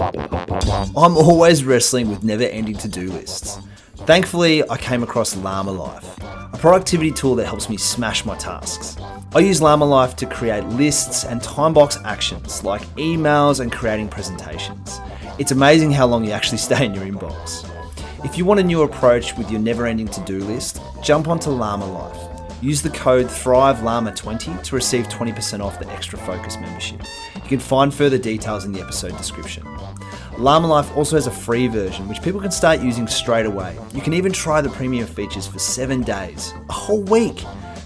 I'm always wrestling with never ending to do lists. Thankfully, I came across Llama Life, a productivity tool that helps me smash my tasks. I use Llama Life to create lists and time box actions like emails and creating presentations. It's amazing how long you actually stay in your inbox. If you want a new approach with your never ending to do list, jump onto Llama Life. Use the code ThriveLlama20 to receive 20% off the Extra Focus membership. You can find further details in the episode description. Llama Life also has a free version which people can start using straight away. You can even try the premium features for seven days, a whole week.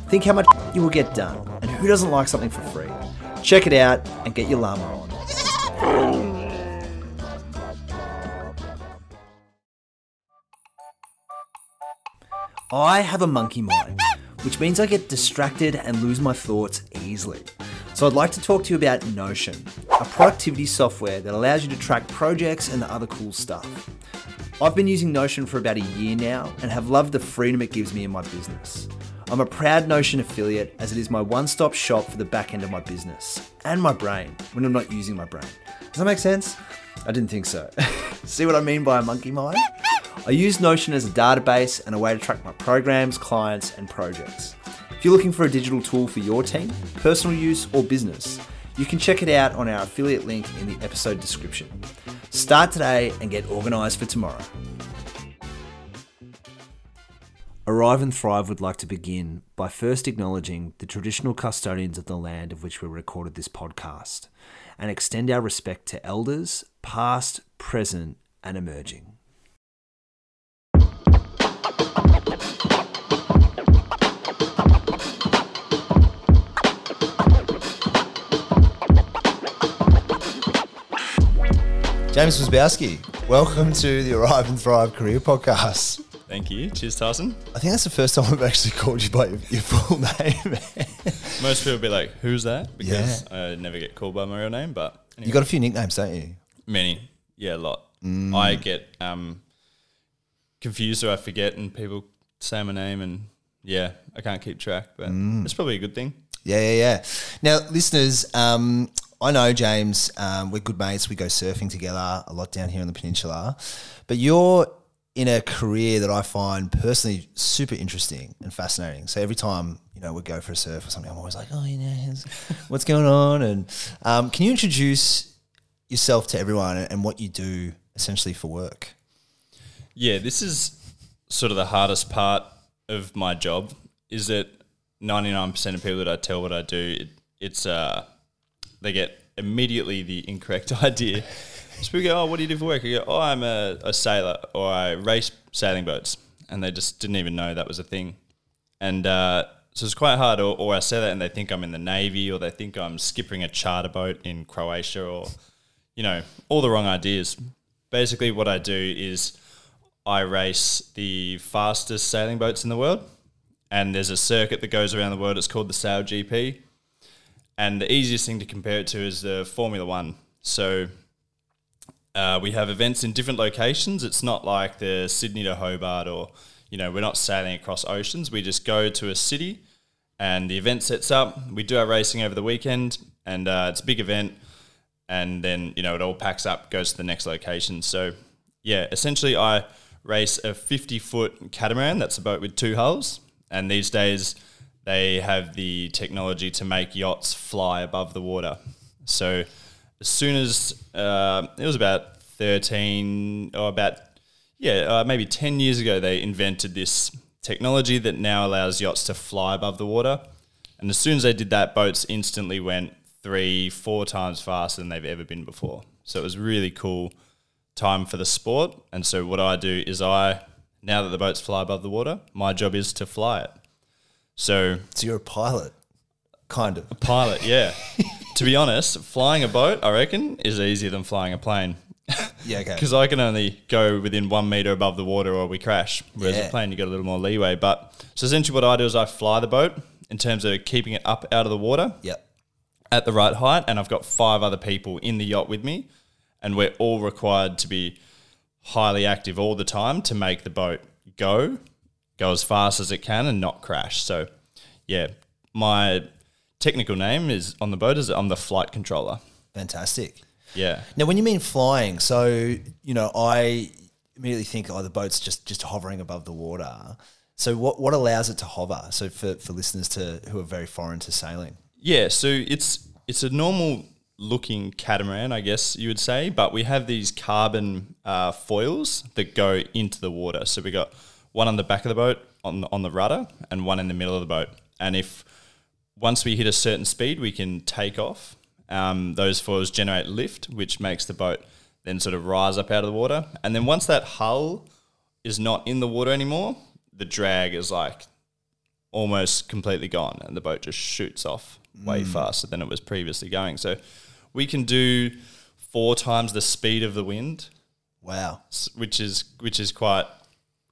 Think how much you will get done, and who doesn't like something for free? Check it out and get your llama on. I have a monkey mind, which means I get distracted and lose my thoughts easily. So I'd like to talk to you about Notion, a productivity software that allows you to track projects and the other cool stuff. I've been using Notion for about a year now and have loved the freedom it gives me in my business. I'm a proud Notion affiliate as it is my one stop shop for the back end of my business and my brain when I'm not using my brain. Does that make sense? I didn't think so. See what I mean by a monkey mind? I use Notion as a database and a way to track my programs, clients, and projects. If you're looking for a digital tool for your team, personal use, or business, you can check it out on our affiliate link in the episode description. Start today and get organised for tomorrow. Arrive and Thrive would like to begin by first acknowledging the traditional custodians of the land of which we recorded this podcast and extend our respect to elders, past, present, and emerging. James Wierzbowski, welcome to the Arrive and Thrive Career Podcast. Thank you. Cheers, Tyson. I think that's the first time I've actually called you by your, your full name. Most people be like, "Who's that?" Because I never get called by my real name. But anyway, you got a few nicknames, don't you? many, yeah, a lot. I get um, confused or I forget, and people say my name, and yeah, I can't keep track. But it's probably a good thing. Yeah, yeah, yeah. Now, listeners, um, I know James. Um, we're good mates. We go surfing together a lot down here on the peninsula. But you're in a career that I find personally super interesting and fascinating. So every time you know we go for a surf or something, I'm always like, oh, you know, what's going on? And um, can you introduce yourself to everyone and what you do essentially for work? Yeah, this is sort of the hardest part of my job. Is that ninety nine percent of people that I tell what I do, it, it's uh, they get immediately the incorrect idea. So people go, "Oh, what do you do for work?" I go, "Oh, I'm a, a sailor, or I race sailing boats," and they just didn't even know that was a thing. And uh, so it's quite hard. Or, or I say that, and they think I'm in the navy, or they think I'm skipping a charter boat in Croatia, or you know, all the wrong ideas. Basically, what I do is I race the fastest sailing boats in the world, and there's a circuit that goes around the world. It's called the Sail GP, and the easiest thing to compare it to is the Formula One. So uh, we have events in different locations. It's not like the Sydney to Hobart, or you know, we're not sailing across oceans. We just go to a city, and the event sets up. We do our racing over the weekend, and uh, it's a big event. And then you know, it all packs up, goes to the next location. So yeah, essentially, I race a 50 foot catamaran. That's a boat with two hulls. And these days, they have the technology to make yachts fly above the water. So as soon as uh, it was about 13 or about, yeah, uh, maybe 10 years ago, they invented this technology that now allows yachts to fly above the water. And as soon as they did that, boats instantly went three, four times faster than they've ever been before. So it was really cool time for the sport. And so what I do is I, now that the boats fly above the water, my job is to fly it. So So you're a pilot, kind of. A pilot, yeah. to be honest, flying a boat, I reckon, is easier than flying a plane. Yeah, okay. Because I can only go within one meter above the water or we crash. Whereas Yeah. a plane, you get a little more leeway. But so essentially, what I do is I fly the boat in terms of keeping it up out of the water Yep. at the right height, and I've got five other people in the yacht with me, and we're all required to be highly active all the time to make the boat go, go as fast as it can, and not crash. So, yeah, my technical name is on the boat is I'm the flight controller. Fantastic. Yeah. Now, when you mean flying, so you know, I immediately think, oh, the boat's just just hovering above the water. So, what what allows it to hover? So, for for listeners to who are very foreign to sailing, Yeah, so it's it's a normal looking catamaran, I guess you would say, but we have these carbon uh, foils that go into the water. So we got one on the back of the boat on the, on the rudder and one in the middle of the boat. And if once we hit a certain speed, we can take off. Um, those foils generate lift, which makes the boat then sort of rise up out of the water. And then once that hull is not in the water anymore, the drag is like almost completely gone and the boat just shoots off way faster than it was previously going. So we can do four times the speed of the wind, wow, which is which is quite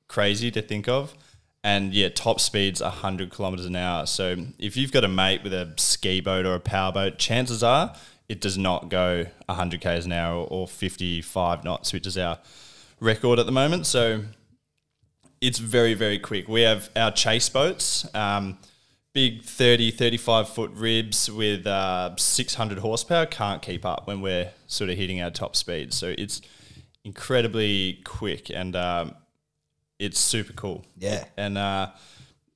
crazy to think of. And yeah, top speed's 100 kilometers an hour. So if you've got a mate with a ski boat or a power boat, chances are it does not go 100 k's an hour or 55 knots, which is our record at the moment. So it's very, very quick. We have our chase boats, um, big 30, 35 foot ribs with uh, 600 horsepower, can't keep up when we're sort of hitting our top speed. So it's incredibly quick and um, it's super cool. Yeah. And uh,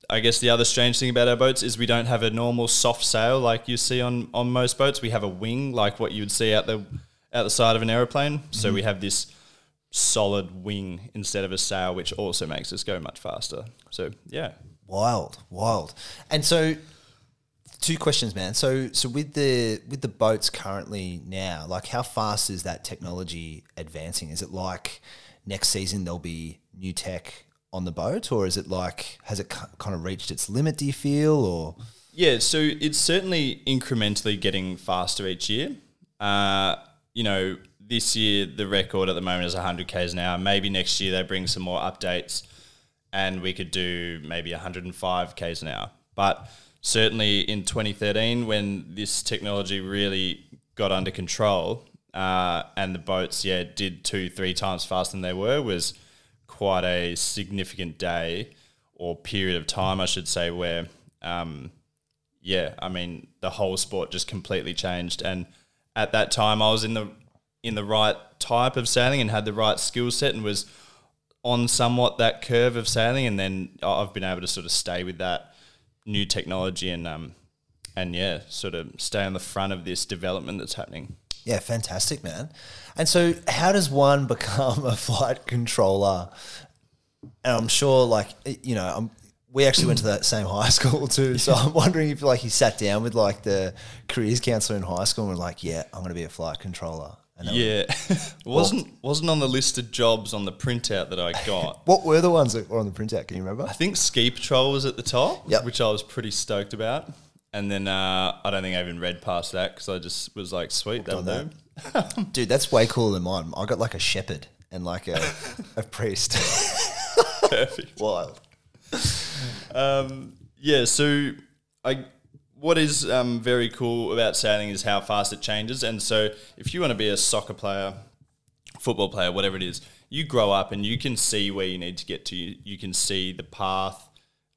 I guess the other strange thing about our boats is we don't have a normal soft sail like you see on, on most boats. We have a wing like what you would see out the out the side of an aeroplane. So we have this solid wing instead of a sail, which also makes us go much faster. So yeah, wild, wild. And so, two questions, man. So, so with the with the boats currently now, like, how fast is that technology advancing? Is it like next season there'll be new tech on the boat, or is it like has it kind of reached its limit? Do you feel, or Yeah, so it's certainly incrementally getting faster each year. Uh, you know, this year the record at the moment is 100 k's an hour. Maybe next year they bring some more updates, and we could do maybe 105 k's an hour. But certainly in 2013, when this technology really got under control, uh, and the boats, yeah, did two, three times faster than they were, was quite a significant day or period of time, I should say, where um, yeah, I mean, the whole sport just completely changed. And at that time, I was in the in the right type of sailing and had the right skill set and was on somewhat that curve of sailing. And then I've been able to sort of stay with that new technology and um and yeah, sort of stay on the front of this development that's happening. yeah, fantastic, man. And so, how does one become a flight controller? And I'm sure, like you know, I'm. We actually went to that same high school too, so I'm wondering if like he sat down with like the careers counselor in high school and was like, "Yeah, I'm going to be a flight controller." That Yeah, wasn't wasn't on the list of jobs on the printout that I got. What were the ones that were on the printout? Can you remember? I think Ski Patrol was at the top, Yep. which I was pretty stoked about. And then uh, I don't think I even read past that because I just was like, sweet, that'll on. Dude, that's way cooler than mine. I got like a shepherd and like a, a priest. Perfect. Wild. Um, yeah, so I what is um, very cool about sailing is how fast it changes. And so if you want to be a soccer player, football player, whatever it is, you grow up and you can see where you need to get to. You, you can see the path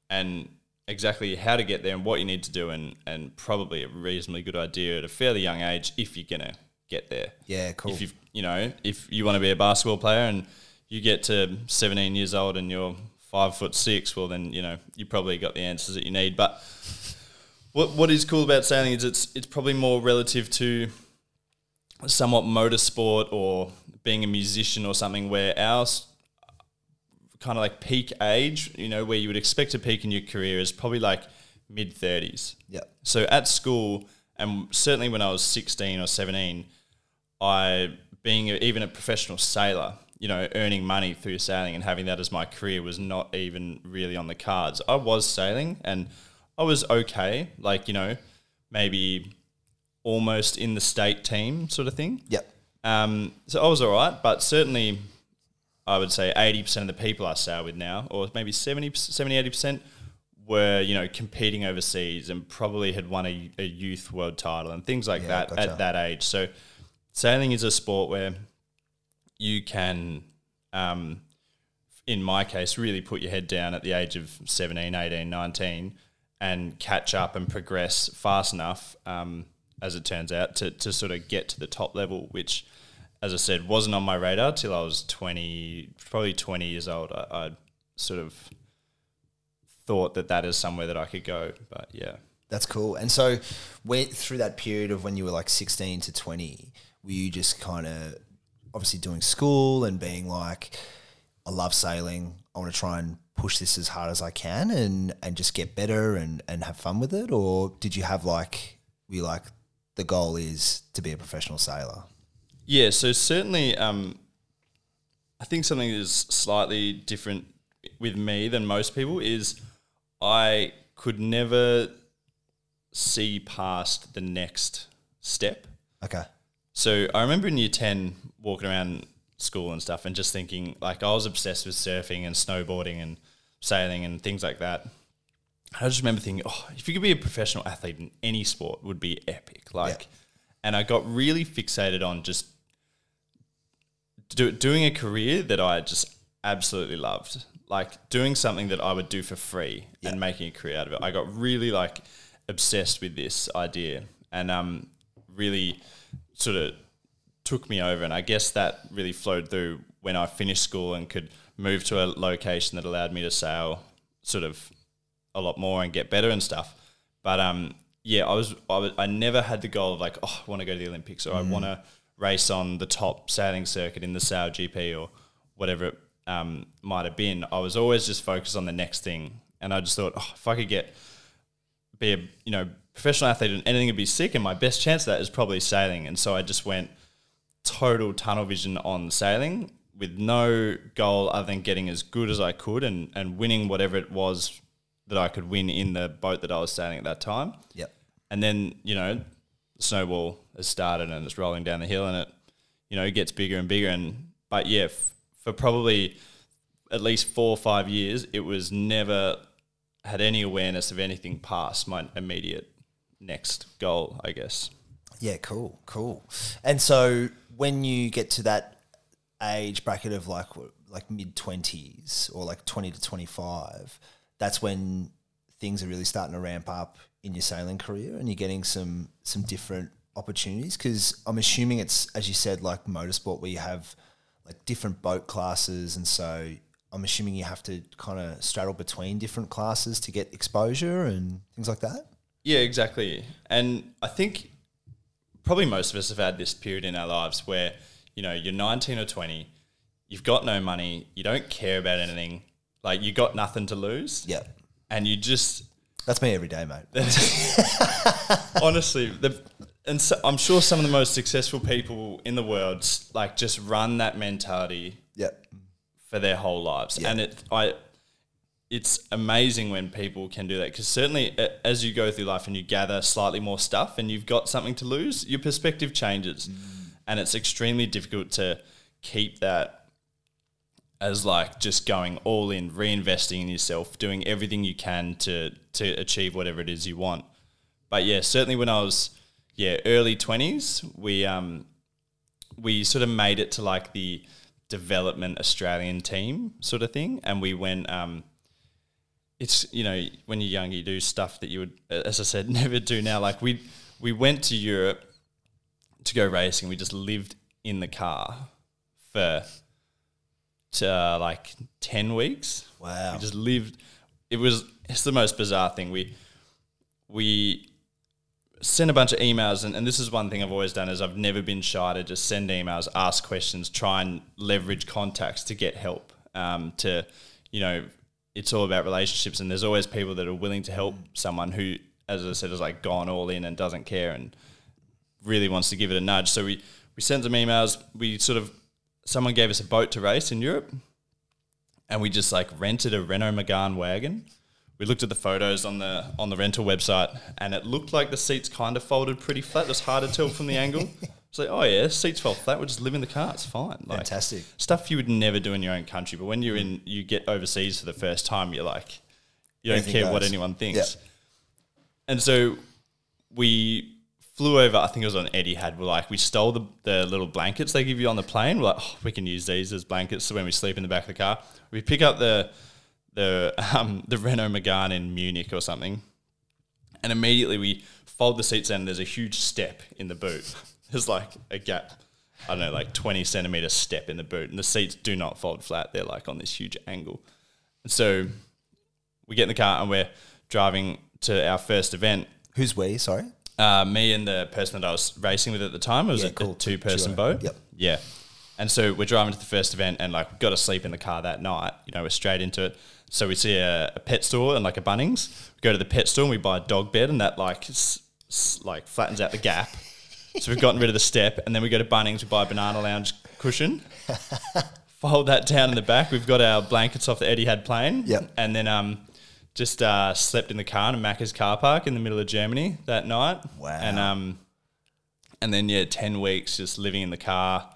and exactly how to get there and what you need to do and, and probably a reasonably good idea at a fairly young age if you're going to get there. Yeah, cool. If you you know, if you want to be a basketball player and you get to 17 years old and you're five foot six, well then you know you probably got the answers that you need. But what what is cool about sailing is it's it's probably more relative to somewhat motorsport or being a musician or something where our kind of like peak age, you know, where you would expect to peak in your career is probably like mid 30s. Yep. So at school, and certainly when I was 16 or 17, I, being a, even a professional sailor, you know, earning money through sailing and having that as my career was not even really on the cards. I was sailing and I was okay, like, you know, maybe almost in the state team sort of thing. Yep. Um, so I was all right, but certainly I would say 80% of the people I sail with now, or maybe 70, 70 80%, were, you know, competing overseas and probably had won a, a youth world title and things like Yeah, that gotcha. at that age. So sailing is a sport where you can, um, in my case, really put your head down at the age of 17, 18, 19 and catch up and progress fast enough um, as it turns out, to, to sort of get to the top level, which, as I said, wasn't on my radar till I was 20, probably 20 years old. I, I sort of thought that that is somewhere that I could go. But yeah. That's cool. And so, went through that period of when you were like 16 to 20, were you just kind of obviously doing school and being like, I love sailing. I want to try and push this as hard as I can and, and just get better and, and have fun with it? Or did you have like, you like, the goal is to be a professional sailor? Yeah, so certainly, um, I think something that is slightly different with me than most people is I could never see past the next step. Okay. So I remember in year 10 walking around school and stuff and just thinking, like, I was obsessed with surfing and snowboarding and sailing and things like that. I just remember thinking, oh, if you could be a professional athlete in any sport, would be epic. Like, Yeah. and I got really fixated on just do, doing a career that I just absolutely loved, like doing something that I would do for free and making a career out of it. I got really like obsessed with this idea and um, really sort of took me over. And I guess that really flowed through when I finished school and could move to a location that allowed me to sail sort of a lot more and get better and stuff. But um, yeah, I was, I was I never had the goal of like, oh, I want to go to the Olympics or I want to race on the top sailing circuit in the Sail GP or whatever it um, might have been. I was always just focused on the next thing, and I just thought, oh, if I could get be a you know professional athlete and anything would be sick, and my best chance of that is probably sailing. And so I just went total tunnel vision on sailing with no goal other than getting as good as I could and, and winning whatever it was that I could win in the boat that I was sailing at that time. Yep. And then, you know, the snowball has started and it's rolling down the hill and it, you know, gets bigger and bigger. And, but yeah, f- for probably at least four or five years, it was never had any awareness of anything past my immediate next goal, I guess. Yeah, cool, cool. And so when you get to that age bracket of like like mid twenties or like twenty to twenty five, that's when things are really starting to ramp up in your sailing career, and you're getting some some different opportunities. Because I'm assuming it's as you said, like motorsport, where you have like different boat classes, and so I'm assuming you have to kind of straddle between different classes to get exposure and things like that. Yeah, exactly. And I think probably most of us have had this period in our lives where, you know, you're 19 or 20, you've got no money, you don't care about anything, like you got nothing to lose. Yeah, And you just, that's me every day, mate. honestly, the, and so I'm sure some of the most successful people in the world, like, just run that mentality yeah. for their whole lives. And it, I, it's amazing when people can do that because certainly as you go through life and you gather slightly more stuff and you've got something to lose, your perspective changes, and it's extremely difficult to keep that as like just going all in, reinvesting in yourself, doing everything you can to to achieve whatever it is you want. But yeah, certainly when I was yeah early twenties, we um we sort of made it to like the development Australian team sort of thing, and we went. Um, it's you know when you're young, you do stuff that you would, as I said, never do now. Like we we went to Europe to go racing. We just lived in the car for to, uh, like ten weeks. Wow. We just lived. It was it's the most bizarre thing. We we sent a bunch of emails, and, and this is one thing I've always done is I've never been shy to just send emails, ask questions, try and leverage contacts to get help. Um, to you know, it's all about relationships, and there's always people that are willing to help someone who, as I said, has like gone all in and doesn't care and really wants to give it a nudge. So we we sent some emails. We sort of someone gave us a boat to race in Europe, and we just like rented a Renault Megane wagon. We looked at the photos on the on the rental website, and it looked like the seats kind of folded pretty flat. It was hard to tell from the angle. It's like, oh yeah, seats fold flat. We'll just live in the car. It's fine. Like, Fantastic. stuff you would never do in your own country. But when you're in, you get overseas for the first time, you're like, you don't Anything care what goes. anyone thinks. Yeah. And so we flew over. I think it was on Etihad. We're like, we stole the, the little blankets they give you on the plane. We're like, oh, we can use these as blankets. So when we sleep in the back of the car, we pick up the the um, the Renault Megane in Munich or something, And immediately we fold the seats in. And there's a huge step in the boot. There's like a gap. I don't know, like 20 centimeter step in the boot, and the seats do not fold flat. They're like on this huge angle. And so we get in the car and we're driving to our first event. Who's we? Sorry. Uh, me and the person that I was racing with at the time it was Yeah, a, cool. two person boat. Yep. Yeah. And so we're driving to the first event and like we got to sleep in the car that night. You know, we're straight into it. So we see a, a pet store and like a Bunnings. We go to the pet store and we buy a dog bed and that like s- s- like flattens out the gap. So we've gotten rid of the step and then we go to Bunnings. We buy a banana lounge cushion. Fold that down in the back. We've got our blankets off the Etihad plane, Yep. And then um, just uh, slept in the car in a Macca's car park in the middle of Germany that night. Wow. And um, and then yeah, ten weeks just living in the car.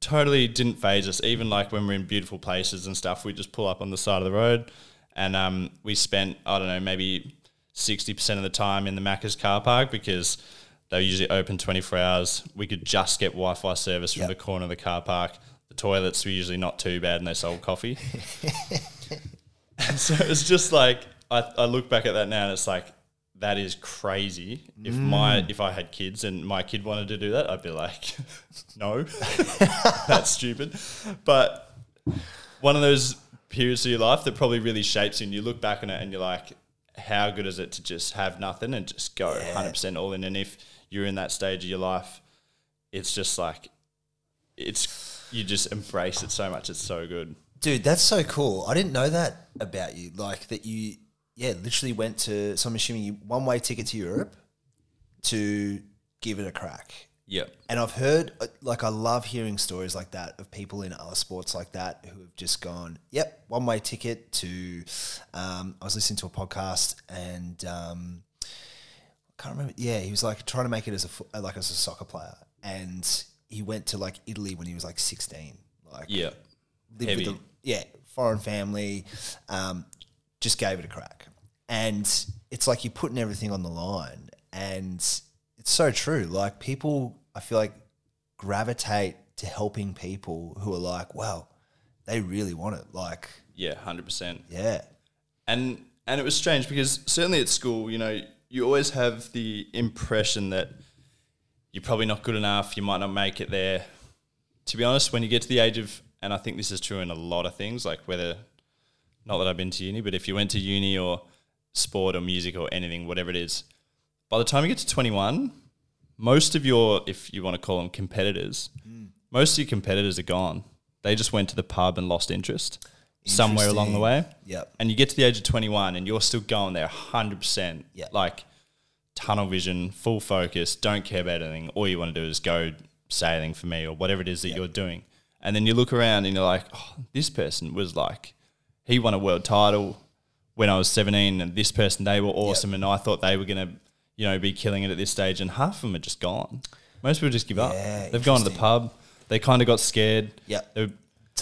Totally didn't phase us. Even like when we're in beautiful places and stuff, we just pull up on the side of the road, and um, we spent I don't know maybe sixty percent of the time in the Macca's car park because they're usually open twenty four hours. We could just get Wi Fi service from Yep. the corner of the car park. The toilets were usually not too bad, and they sold coffee. and so it's just like I, I look back at that now, and it's like that is crazy. If my mm. if I had kids and my kid wanted to do that, I'd be like, no, that's stupid. But one of those periods of your life that probably really shapes you, and you look back on it, and you're like, how good is it to just have nothing and just go 100% all in? And if you're in that stage of your life, it's just like it's you just embrace it so much. It's so good. Dude, that's so cool. I didn't know that about you. Like that you, yeah, literally went to. So I'm assuming you one way ticket to Europe to give it a crack. Yep. And I've heard, uh, like, I love hearing stories like that of people in other sports like that who have just gone, yep, one way ticket to. Um, I was listening to a podcast and um, I can't remember. Yeah, he was like trying to make it as a uh, like as a soccer player, and he went to like Italy when he was like sixteen. Like, Yep. lived Heavy. with a yeah foreign family, um, just gave it a crack, and it's like you're putting everything on the line, and it's so true. Like people, I feel like gravitate to helping people who are like, well, they really want it. Like, Yeah, hundred percent. yeah, And and it was strange because certainly at school, you know, you always have the impression that you're probably not good enough, you might not make it there. To be honest, when you get to the age of and I think this is true in a lot of things, like whether not that I've been to uni, but if you went to uni or sport or music or anything, whatever it is, by the time you get to 21, most of your, if you want to call them competitors, hmm. most of your competitors are gone. They just went to the pub and lost interest somewhere along the way. Yep. And you get to the age of 21 and you're still going there 100%. Yeah. Like tunnel vision, full focus, don't care about anything. All you want to do is go sailing for me or whatever it is that you're doing. And then you look around and you're like, oh, this person was like, he won a world title when I was 17 and this person, they were awesome. And I thought they were going to, you know, be killing it at this stage. And half of them are just gone. Most people just give up. They've gone to the pub. They kind of got scared. Yep. They were-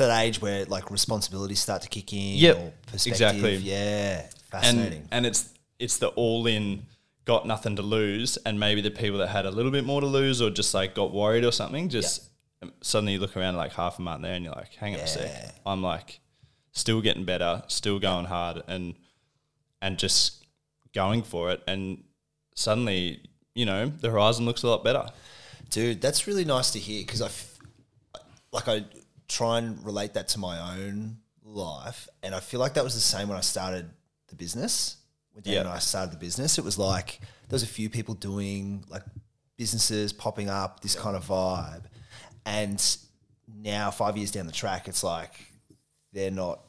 It's that age where like responsibilities start to kick in. Yep, or perspective. exactly. Yeah, and fascinating. and it's it's the all in got nothing to lose and maybe the people that had a little bit more to lose or just like got worried or something just um, suddenly you look around like half a month there and you're like hang on a sec i'm like still getting better still going hard and and just going for it and suddenly you know the horizon looks a lot better Dude, that's really nice to hear because I, f- like, I try and relate that to my own life, and I feel like that was the same when I started the business. When Dan Yeah. and I started the business, it was like there was a few people doing like businesses popping up, this kind of vibe, and now five years down the track, it's like they're not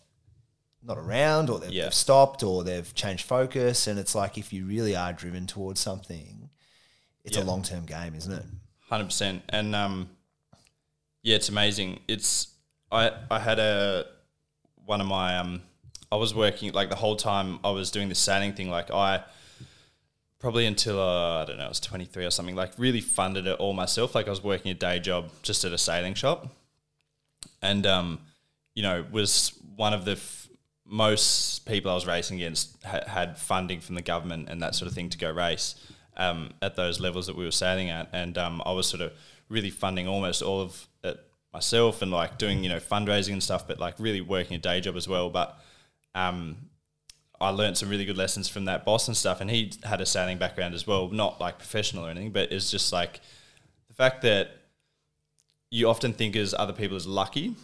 not around, or they've, Yeah. they've stopped, or they've changed focus, and it's like if you really are driven towards something, it's a long term game, isn't it? Hundred percent, and um, yeah, it's amazing. It's I I had a one of my um, I was working like the whole time I was doing the sailing thing. Like I probably until uh, I don't know, I was twenty three or something. Like really funded it all myself. Like I was working a day job just at a sailing shop, and um, you know, was one of the f- most people I was racing against ha- had funding from the government and that sort of thing to go race um, at those levels that we were sailing at, and um, I was sort of really funding almost all of it myself and like doing you know fundraising and stuff, but like really working a day job as well. But um, I learned some really good lessons from that boss and stuff. And he had a sailing background as well, not like professional or anything, but it's just like the fact that you often think as other people as lucky,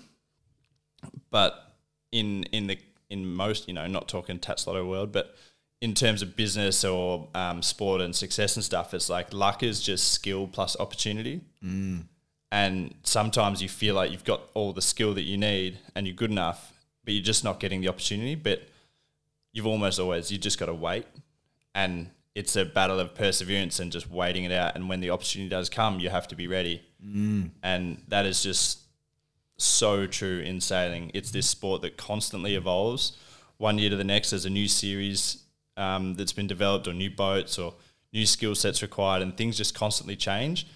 but in in the in most, you know, not talking Tattslotto world, but in terms of business or um, sport and success and stuff, it's like luck is just skill plus opportunity. Mm. And sometimes you feel like you've got all the skill that you need and you're good enough, but you're just not getting the opportunity. But you've almost always, you just got to wait. And it's a battle of perseverance and just waiting it out. And when the opportunity does come, you have to be ready. Mm. And that is just so true in sailing. It's this sport that constantly evolves. One year to the next, there's a new series um, that's been developed, or new boats, or new skill sets required, and things just constantly change.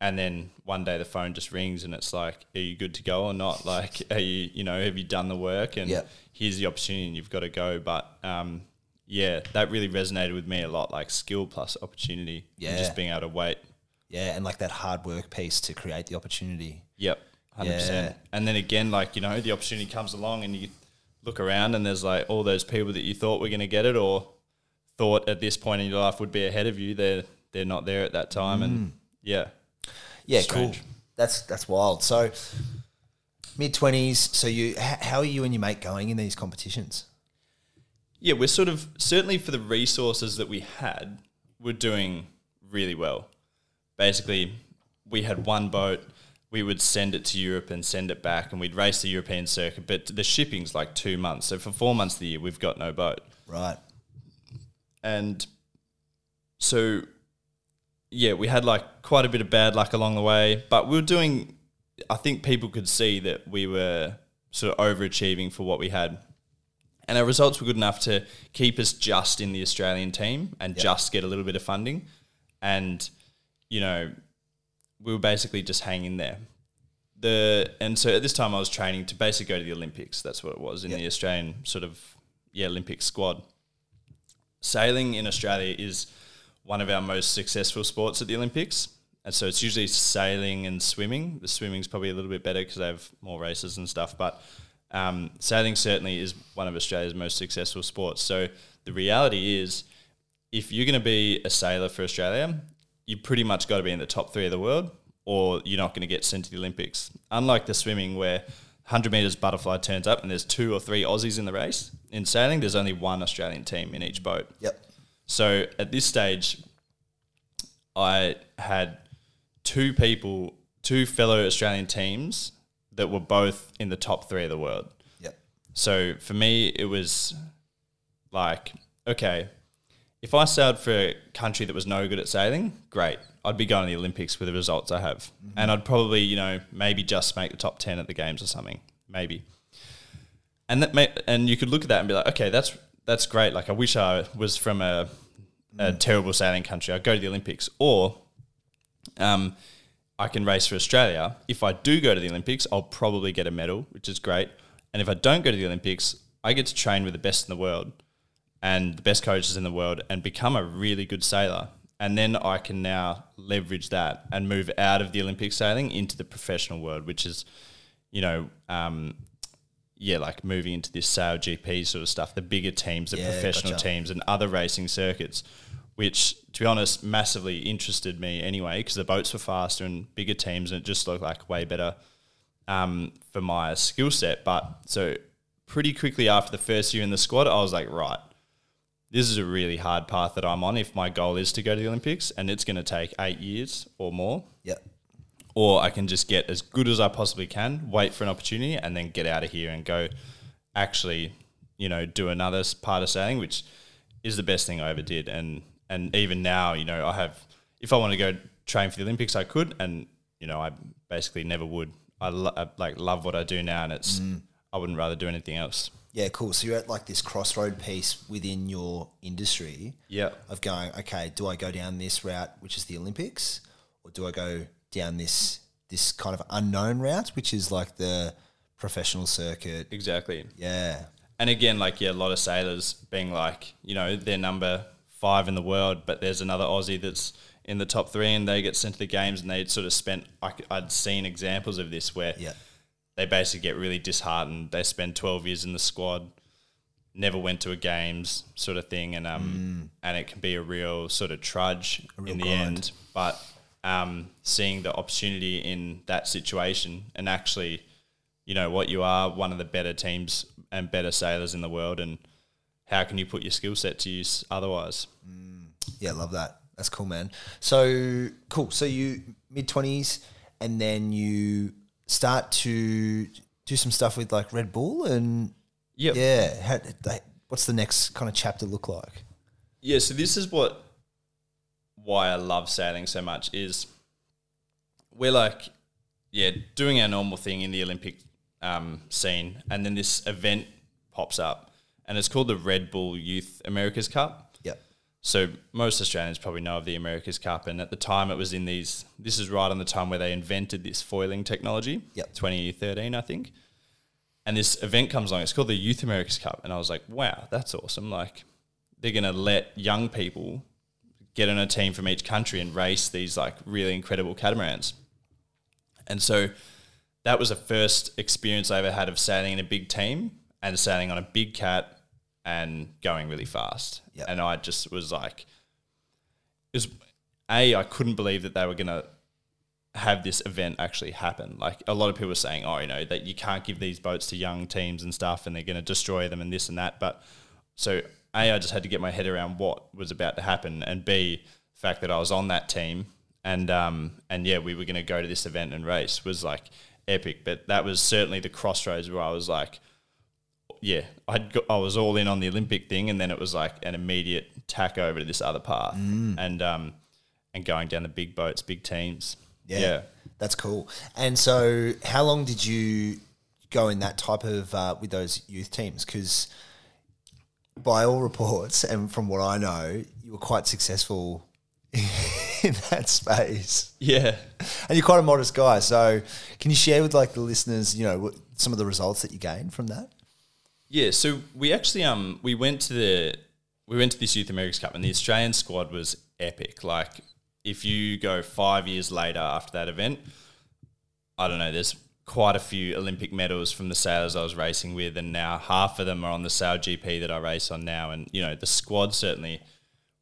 And then one day the phone just rings, and it's like, "Are you good to go or not? Like, are you, you know, have you done the work? And Yep. here's the opportunity, and you've got to go." But um, yeah, that really resonated with me a lot, like skill plus opportunity, and just being able to wait. Yeah, and like that hard work piece to create the opportunity. Yep, hundred Yeah. percent. And then again, like you know, the opportunity comes along, and you look around, and there's like all those people that you thought were going to get it, or thought at this point in your life would be ahead of you. They're they're not there at that time, and yeah, Yeah, Strange. cool. That's that's wild. So mid twenties. So you, how are you and your mate going in these competitions? yeah, we're sort of certainly for the resources that we had, we're doing really well. Basically, we had one boat. We would send it to Europe and send it back, and we'd race the European circuit. But the shipping's like two months, so for four months of the year, we've got no boat. Right. and so yeah, we had like quite a bit of bad luck along the way, but we were doing. I think people could see that we were sort of overachieving for what we had, and our results were good enough to keep us just in the Australian team and Yep. just get a little bit of funding, and you know, we were basically just hanging there. The and so at this time I was training to basically go to the Olympics. That's what it was in Yep. the Australian sort of yeah Olympic squad sailing in Australia is one of our most successful sports at the Olympics. And so it's usually sailing and swimming. The swimming's probably a little bit better because they have more races and stuff. But um, sailing certainly is one of Australia's most successful sports. So the reality is, if you're going to be a sailor for Australia, you pretty much got to be in the top three of the world, or you're not going to get sent to the Olympics. Unlike the swimming, where 100 meters butterfly turns up and there's two or three Aussies in the race. In sailing, there's only one Australian team in each boat. Yep. So at this stage, I had two people, two fellow Australian teams that were both in the top three of the world. Yep. So for me, it was like, okay, if I sailed for a country that was no good at sailing, great. I'd be going to the Olympics with the results I have. Mm-hmm. And I'd probably, you know, maybe just make the top 10 at the games or something, maybe. And that may, and you could look at that and be like, okay, that's that's great. Like I wish I was from a, a terrible sailing country. I'd go to the Olympics. Or um, I can race for Australia. If I do go to the Olympics, I'll probably get a medal, which is great. And if I don't go to the Olympics, I get to train with the best in the world and the best coaches in the world and become a really good sailor. And then I can now leverage that and move out of the Olympic sailing into the professional world, which is, you know, um, yeah, like moving into this sail GP sort of stuff, the bigger teams, the Yeah, professional gotcha. teams, and other racing circuits, which, to be honest, massively interested me anyway, because the boats were faster and bigger teams, and it just looked like way better um, for my skill set. But so pretty quickly after the first year in the squad, I was like, right, this is a really hard path that I'm on if my goal is to go to the Olympics, and it's going to take eight years or more Yep. Or I can just get as good as I possibly can, wait for an opportunity, and then get out of here and go actually, you know, do another part of sailing, which is the best thing I ever did. And and even now, you know, I have if I want to go train for the Olympics, I could, and you know, I basically never would. I, lo- I like love what I do now, and it's mm. I wouldn't rather do anything else. Yeah, cool. So you're at like this crossroad piece within your industry Yeah, of going, okay, do I go down this route, which is the Olympics, or do I go down this this kind of unknown route, which is like the professional circuit? exactly. Yeah. And again, like yeah, a lot of sailors being like, you know, they're number five in the world, but there's another Aussie that's in the top three, and they get sent to the games, and they'd sort of spent. I, would seen examples of this where Yeah. they basically get really disheartened. They spend twelve years in the squad, never went to a games sort of thing, and um, and it can be a real sort of trudge real in the grind. end. But um, seeing the opportunity in that situation and actually, you know, what you are one of the better teams and better sailors in the world, and how can you put your skill set to use otherwise? Yeah, love that. That's cool, man. So cool. So you mid twenties, and then you start to do some stuff with like Red Bull, and Yep. yeah, they, what's the next kind of chapter look like? Yeah, so this is what why I love sailing so much is we're like, yeah, doing our normal thing in the Olympic um, scene, and then this event pops up, and it's called the Red Bull Youth America's Cup. Yep. So most Australians probably know of the America's Cup, and at the time it was in these. This is right on the time where they invented this foiling technology. Yep. 2013, I think. And this event comes along. It's called the Youth America's Cup, and I was like, wow, that's awesome! Like they're gonna let young people get on a team from each country and race these like really incredible catamarans. And so that was the first experience I ever had of sailing in a big team and sailing on a big cat and going really fast. Yep. And I just was like, it was a I couldn't believe that they were gonna have this event actually happen. Like a lot of people were saying, oh, you know, that you can't give these boats to young teams and stuff, and they're going to destroy them and this and that. But so a, I just had to get my head around what was about to happen, and b, the fact that I was on that team, and um, and yeah, we were going to go to this event and race was like epic. But that was certainly the crossroads where I was like, yeah, I'd I was all in on the Olympic thing, and then it was like an immediate tack over to this other path, and um, and going down the big boats, big teams. Yeah, that's cool. And so, how long did you go in that type of uh, with those youth teams? Because by all reports, and from what I know, you were quite successful in that space. yeah. And you're quite a modest guy. So, can you share with like the listeners, you know, some of the results that you gained from that? Yeah, so we actually um we went to the we went to this Youth America's Cup and the Australian squad was epic. Like if you go five years later after that event, I don't know, there's quite a few Olympic medals from the sailors I was racing with and now half of them are on the Sail GP that I race on now and you know, the squad certainly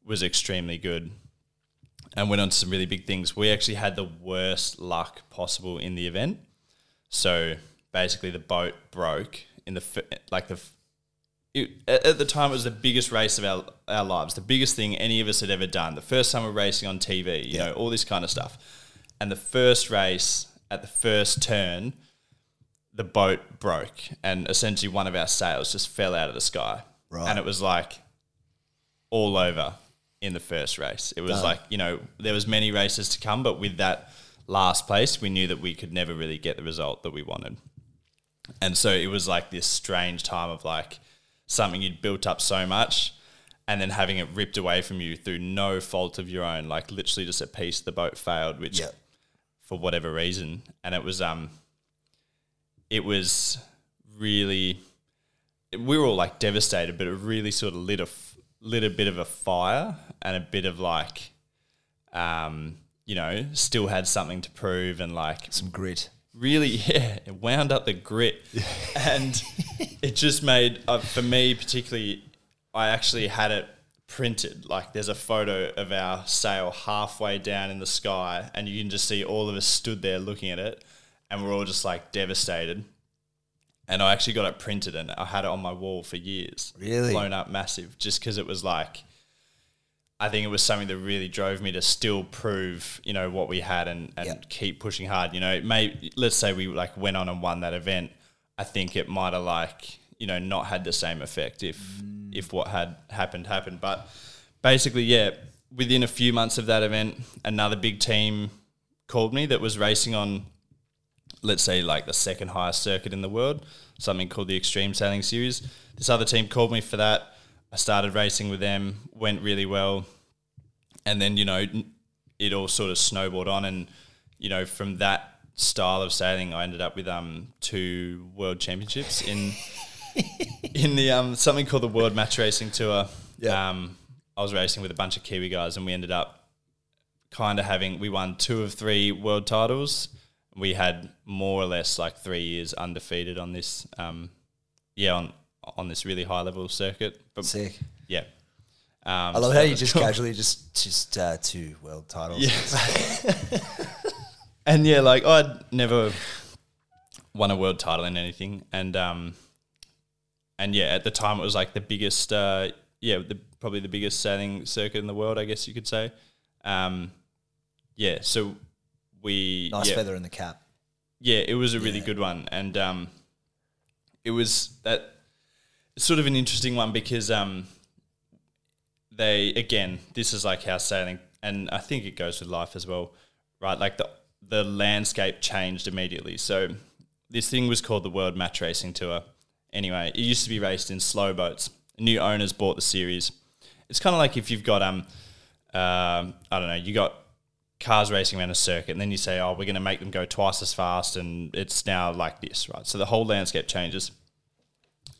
was extremely good and went on to some really big things. We actually had the worst luck possible in the event. So basically, the boat broke in the like the. It, at the time, it was the biggest race of our, our lives, the biggest thing any of us had ever done. The first time we're racing on TV, you know, all this kind of stuff. And the first race at the first turn, the boat broke, and essentially one of our sails just fell out of the sky. Right. And it was like all over in the first race. It was Done. like, you know, there was many races to come, but with that last place, we knew that we could never really get the result that we wanted. And so it was like this strange time of like something you'd built up so much and then having it ripped away from you through no fault of your own, like literally just a piece of the boat failed, which Yep. For whatever reason. And it was um it was really we were all like devastated, but it really sort of lit a lit a bit of a fire and a bit of like um you know still had something to prove and like Some grit. really yeah it wound up the grit and it just made uh, for me particularly i actually had it printed like there's a photo of our sail halfway down in the sky and you can just see all of us stood there looking at it and we're all just like devastated and i actually got it printed and i had it on my wall for years Really? blown up massive just because it was like I think it was something that really drove me to still prove, you know, what we had and, and Yep. keep pushing hard. You know, it may let's say we like went on and won that event. I think it might have like, you know, not had the same effect if if what had happened happened. But basically, yeah, within a few months of that event, another big team called me that was racing on let's say like the second highest circuit in the world, something called the Extreme Sailing Series. This other team called me for that. I started racing with them, went really well, and then you know it all sort of snowballed on, and you know from that style of sailing, I ended up with um two world championships in in the um something called the World Match Racing Tour. Yeah. Um, I was racing with a bunch of Kiwi guys, and we ended up kind of having we won two of three world titles. We had more or less like three years undefeated on this, um, yeah, on on this really high level circuit. But Sick. yeah, um, I love how you just casually just just uh, two world titles. Yeah. and yeah, like I'd never won a world title in anything, and um, and yeah, at the time it was like the biggest, uh, yeah, the, probably the biggest sailing circuit in the world, I guess you could say. Um, yeah, so we Nice yeah, feather in the cap. yeah, it was a really Yeah. good one, and um, it was that sort of an interesting one because um, they again, this is like how sailing, and I think it goes with life as well, right? Like the the landscape changed immediately. So this thing was called the World Match Racing Tour. Anyway, it used to be raced in slow boats. New owners bought the series. It's kind of like if you've got um, um, I don't know, you got cars racing around a circuit, and then you say, "Oh, we're going to make them go twice as fast," and it's now like this, right? So the whole landscape changes,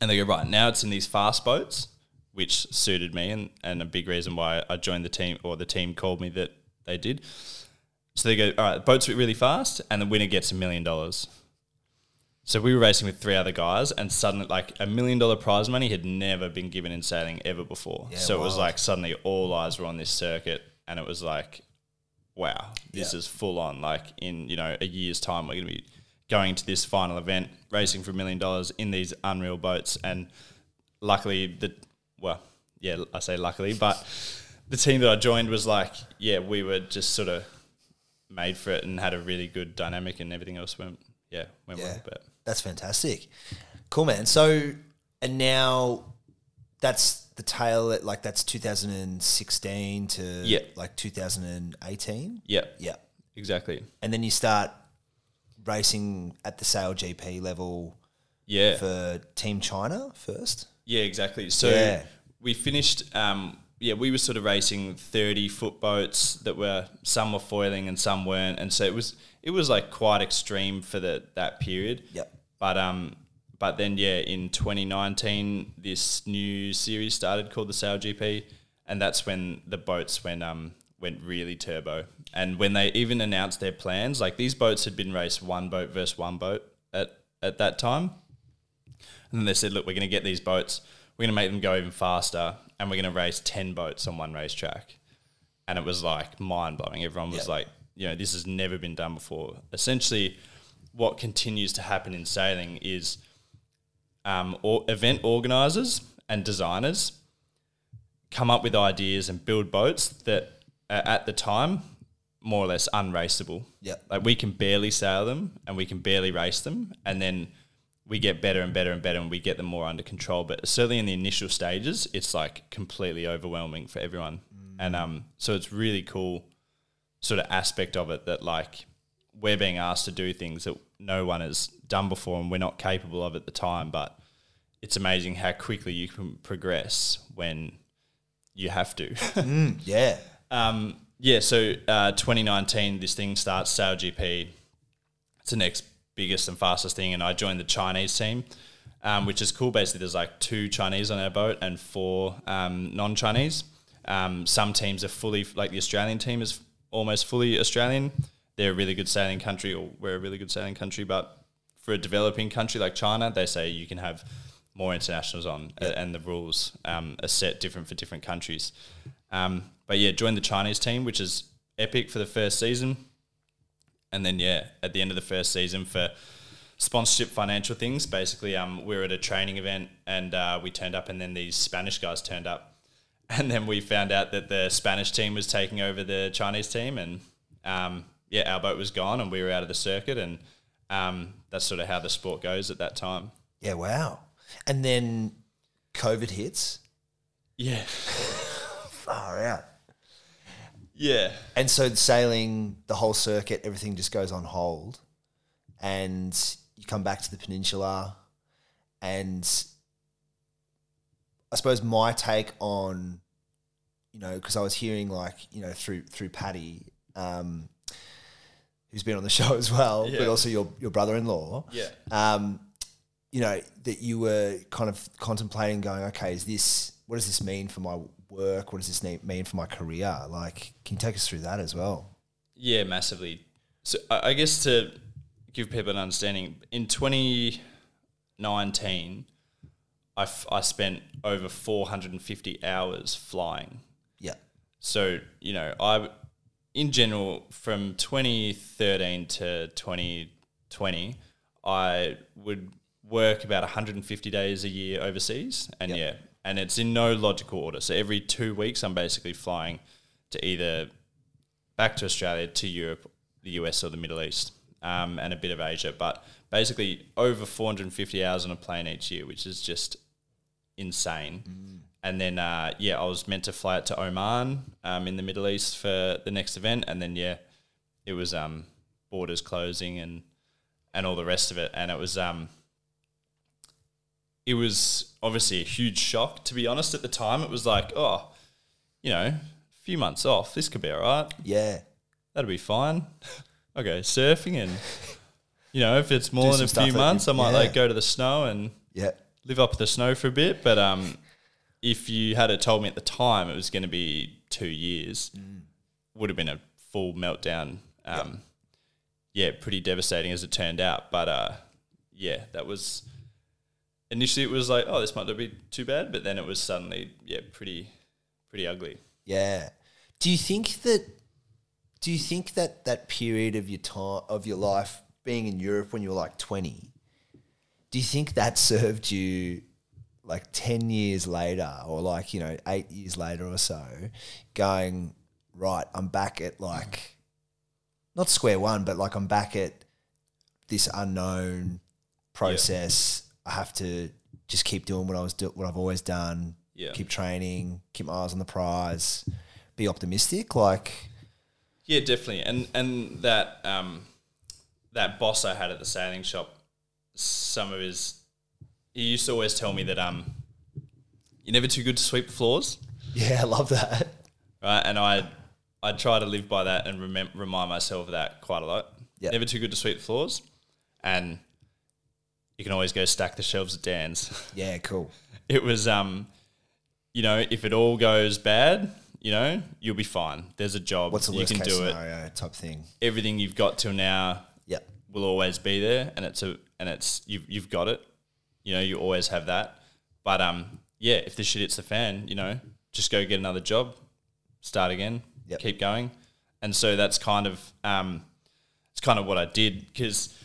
and they go right now. It's in these fast boats, which suited me, and and a big reason why I joined the team, or the team called me that they did. So they go, all right, boats are really fast, and the winner gets a million dollars. So we were racing with three other guys, and suddenly, like a million dollar prize money had never been given in sailing ever before. Yeah, so it was like suddenly all eyes were on this circuit, and it was like, wow, this Yeah. is full on. Like in you know a year's time, we're going to be going to this final event, racing for a million dollars in these unreal boats, and luckily the well, yeah, I say luckily, but the team that I joined was like, yeah, we were just sort of made for it and had a really good dynamic, and everything else went, yeah, went Yeah. well. But That's fantastic. Cool, man. So, and now that's the tail, at, like that's 2016 to Yeah. like 2018. yeah, Yeah. exactly, And then you start racing at the Sail GP level yeah, for Team China first. Yeah, exactly. So Yeah. we finished. Um, yeah, we were sort of racing thirty foot boats that were some were foiling and some weren't, and so it was it was like quite extreme for the that period. Yep. But um, but then yeah, in 2019, this new series started called the Sail GP, and that's when the boats went um went really turbo. And when they even announced their plans, like these boats had been raced one boat versus one boat at at that time. And then they said, look, we're going to get these boats, we're going to make them go even faster, and we're going to race 10 boats on one racetrack. And it was like mind blowing. Everyone was Yeah. like, you know, this has never been done before. Essentially, what continues to happen in sailing is um, or event organizers and designers come up with ideas and build boats that are at the time more or less unraceable. Yep. Like we can barely sail them and we can barely race them, and then we get better and better and better, and we get them more under control. But certainly in the initial stages, it's like completely overwhelming for everyone, and um, so it's really cool sort of aspect of it that like we're being asked to do things that no one has done before, and we're not capable of at the time, but it's amazing how quickly you can progress when you have to. Mm, yeah. Um, yeah, so uh, 2019, this thing starts Sail GP. It's the next biggest and fastest thing, and I joined the Chinese team, um, which is cool. Basically, there's like two Chinese on our boat and four um, non-Chinese. Um, some teams are fully like the Australian team is almost fully Australian. They're a really good sailing country, or we're a really good sailing country. But for a developing country like China, they say you can have more internationals on, a- and the rules um, are set different for different countries. Um, but yeah, joined the Chinese team, which is epic for the first season. And then yeah, at the end of the first season for sponsorship financial things, basically um, we were at a training event and uh, we turned up and then these Spanish guys turned up. And then we found out that the Spanish team was taking over the Chinese team and um, yeah, our boat was gone and we were out of the circuit and um, that's sort of how the sport goes at that time. Yeah. Wow. And then COVID hits. Yeah. Far out. Yeah. And so the sailing, the whole circuit, everything just goes on hold. And you come back to the peninsula. And I suppose my take on, you know, because I was hearing like, you know, through through Paddy, um, who's been on the show as well, but also your your brother in law. Yeah. Um, you know, that you were kind of contemplating going, okay, is this what does this mean for my work? What does this mean for my career? Like, can you take us through that as well? Yeah, massively. So I I guess to give people an understanding, in 2019, I, f- I spent over 450 hours flying. Yeah. So, you know, I, in general, from 2013 to 2020, I would work about 150 days a year overseas. And Yep. yeah, and it's in no logical order. So every two weeks, I'm basically flying to either back to Australia, to Europe, the US, or the Middle East, um, and a bit of Asia. But basically, over 450 hours on a plane each year, which is just insane. And then, uh, yeah, I was meant to fly out to Oman um, in the Middle East for the next event. And then, yeah, it was um, borders closing and and all the rest of it. And it was um, it was obviously a huge shock. To be honest, at the time, it was like, oh, you know, a few months off, this could be all right. Yeah. That'll be fine. Go surfing and, you know, if it's more Do than a few months, you- I might yeah. like go to the snow and Yeah. live up the snow for a bit. But um, if you had it told me at the time it was going to be two years, would have been a full meltdown. Um, yeah, pretty devastating as it turned out. But uh, yeah, that was initially it was like, oh, this might not be too bad, but then it was suddenly yeah, pretty pretty ugly. Yeah. Do you think that? Do you think that that period of your time of your life being in Europe when you were like twenty, do you think that served you like ten years later, or like you know eight years later or so, going right? I'm back at like not square one, but like I'm back at this unknown process. I have to just keep doing what I was do- what I've always done. Yeah. Keep training, keep my eyes on the prize, be optimistic. Like, Yeah, definitely. And and that um, that boss I had at the sailing shop, some of his, he used to always tell me that um, you're never too good to sweep the floors, yeah, I love that. right? And I I try to live by that and remem- remind myself of that quite a lot. Yep. Never too good to sweep the floors, and you can always go stack the shelves at Dan's. Yeah, cool. it was um, you know, if it all goes bad, you know, you'll be fine. There's a job. What's the you worst can case do it. scenario type thing? Everything you've got till now Yep. will always be there, and it's a and it's you've you've got it. You know, you always have that. But um, yeah, if the shit hits the fan, you know, just go get another job, start again, Yep. keep going, and so that's kind of um, it's kind of what I did because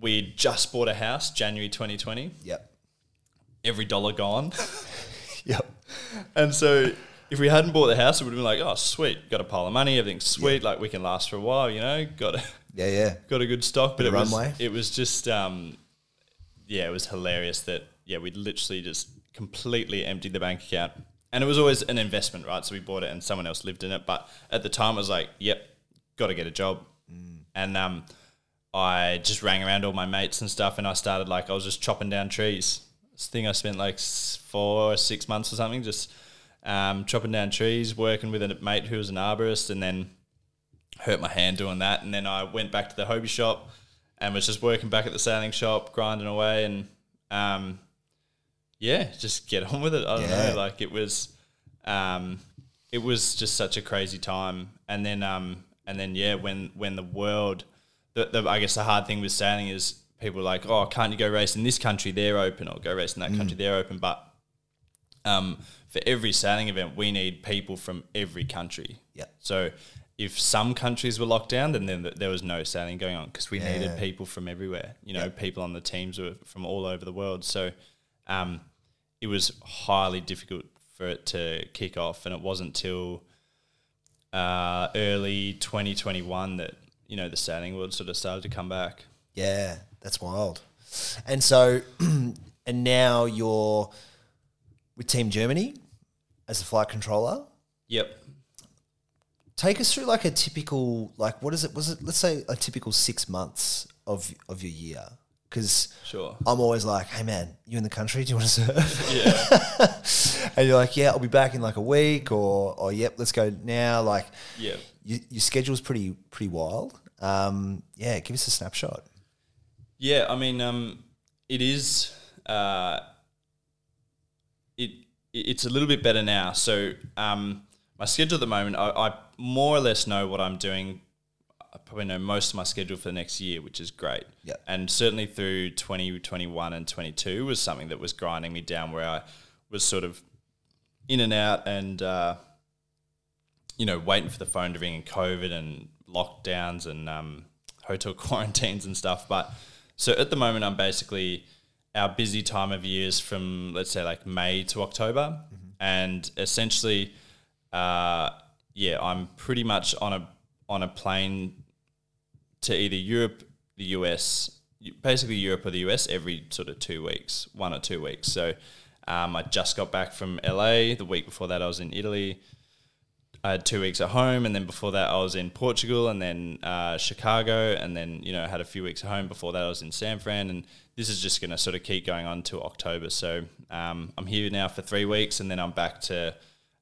we just bought a house January 2020. Yep. Every dollar gone, Yep. and so. If we hadn't bought the house, it would have been like, oh, sweet, got a pile of money, everything's sweet, like we can last for a while, you know, got a, Yeah, yeah. got a good stock, but it of was it was just um, yeah, it was hilarious that yeah we'd literally just completely emptied the bank account, and it was always an investment, right? So we bought it, and someone else lived in it, but at the time I was like, yep, got to get a job, Mm. and um, I just rang around all my mates and stuff, and I started like I was just chopping down trees. This thing I spent like four or six months or something just um, chopping down trees, working with a mate who was an arborist, and then hurt my hand doing that. And then I went back to the Hobie shop and was just working back at the sailing shop, grinding away, and um, yeah, just get on with it. I don't Yeah. know, like it was, um, it was just such a crazy time. And then, um, and then yeah, when when the world, the, the I guess the hard thing with sailing is people are like, oh, can't you go race in this country? They're open, or go race in that country? They're open, but um, for every sailing event, we need people from every country. Yeah. So if some countries were locked down, then there, there was no sailing going on because we Yeah. needed people from everywhere. You know, Yeah. people on the teams were from all over the world. So um, it was highly difficult for it to kick off, and it wasn't till uh, early 2021 that you know the sailing world sort of started to come back. Yeah, that's wild. And so, and now you're with Team Germany as a flight controller. Yep. Take us through like a typical, like what is it? Was it let's say a typical six months of of your year? Because Sure. I'm always like, hey man, you in the country? Do you want to surf? Yeah. and you're like, yeah, I'll be back in like a week, or or yep, let's go now. Like, Yeah. you, your schedule's pretty pretty wild. Um, yeah, give us a snapshot. Yeah, I mean, um, it is. Uh, it it's a little bit better now. So um, my schedule at the moment, I, I more or less know what I'm doing I probably know most of my schedule for the next year, which is great. Yeah. And certainly through 2021 and 22 was something that was grinding me down where I was sort of in and out and, uh, you know, waiting for the phone to ring and COVID and lockdowns and um, hotel quarantines and stuff. But so at the moment, I'm basically our busy time of years from let's say like May to October, and essentially, uh, yeah, I'm pretty much on a on a plane to either Europe, the US, basically Europe or the US every sort of two weeks, one or two weeks. So um, I just got back from LA. The week before that, I was in Italy. I had two weeks at home, and then before that, I was in Portugal, and then uh, Chicago, and then you know had a few weeks at home. Before that, I was in San Fran, and this is just going to sort of keep going on to October. So um, I'm here now for three weeks, and then I'm back to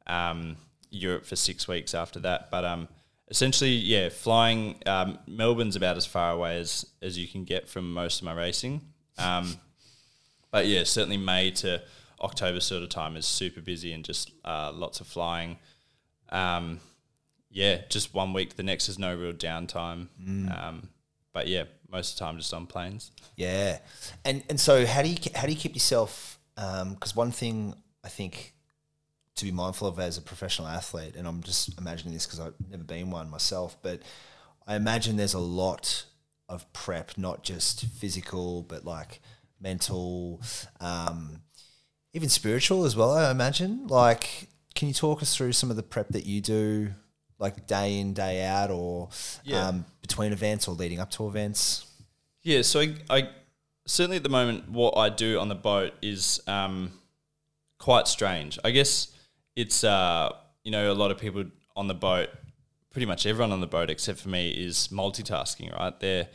um, Europe for six weeks after that. But um, essentially, yeah, flying um, Melbourne's about as far away as as you can get from most of my racing. Um, but yeah, certainly May to October sort of time is super busy and just uh, lots of flying. Um, yeah, just one week. The next is no real downtime. Um, but yeah, most of the time just on planes. Yeah, and and so how do you how do you keep yourself? Because one thing I think to be mindful of as a professional athlete, and I'm just imagining this because I've never been one myself, but I imagine there's a lot of prep, not just physical, but like mental, um, even spiritual as well. I imagine. Like, can you talk us through some of the prep that you do, like day in, day out, or Yeah. um, between events or leading up to events? Yeah, so I, I certainly at the moment what I do on the boat is um, quite strange. I guess it's uh, you know a lot of people on the boat, pretty much everyone on the boat except for me is multitasking. Right, they're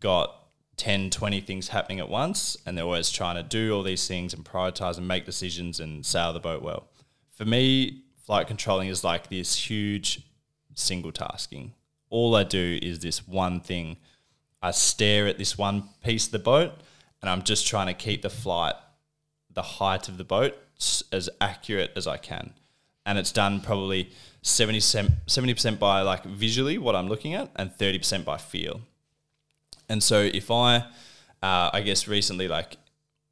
got 10, 20 things happening at once, and they're always trying to do all these things and prioritize and make decisions and sail the boat well. For me, flight controlling is like this huge single tasking. All I do is this one thing. I stare at this one piece of the boat and I'm just trying to keep the flight, the height of the boat as accurate as I can. And it's done probably 70 percent by like visually what I'm looking at and 30% by feel. And so if I, uh, I guess recently, like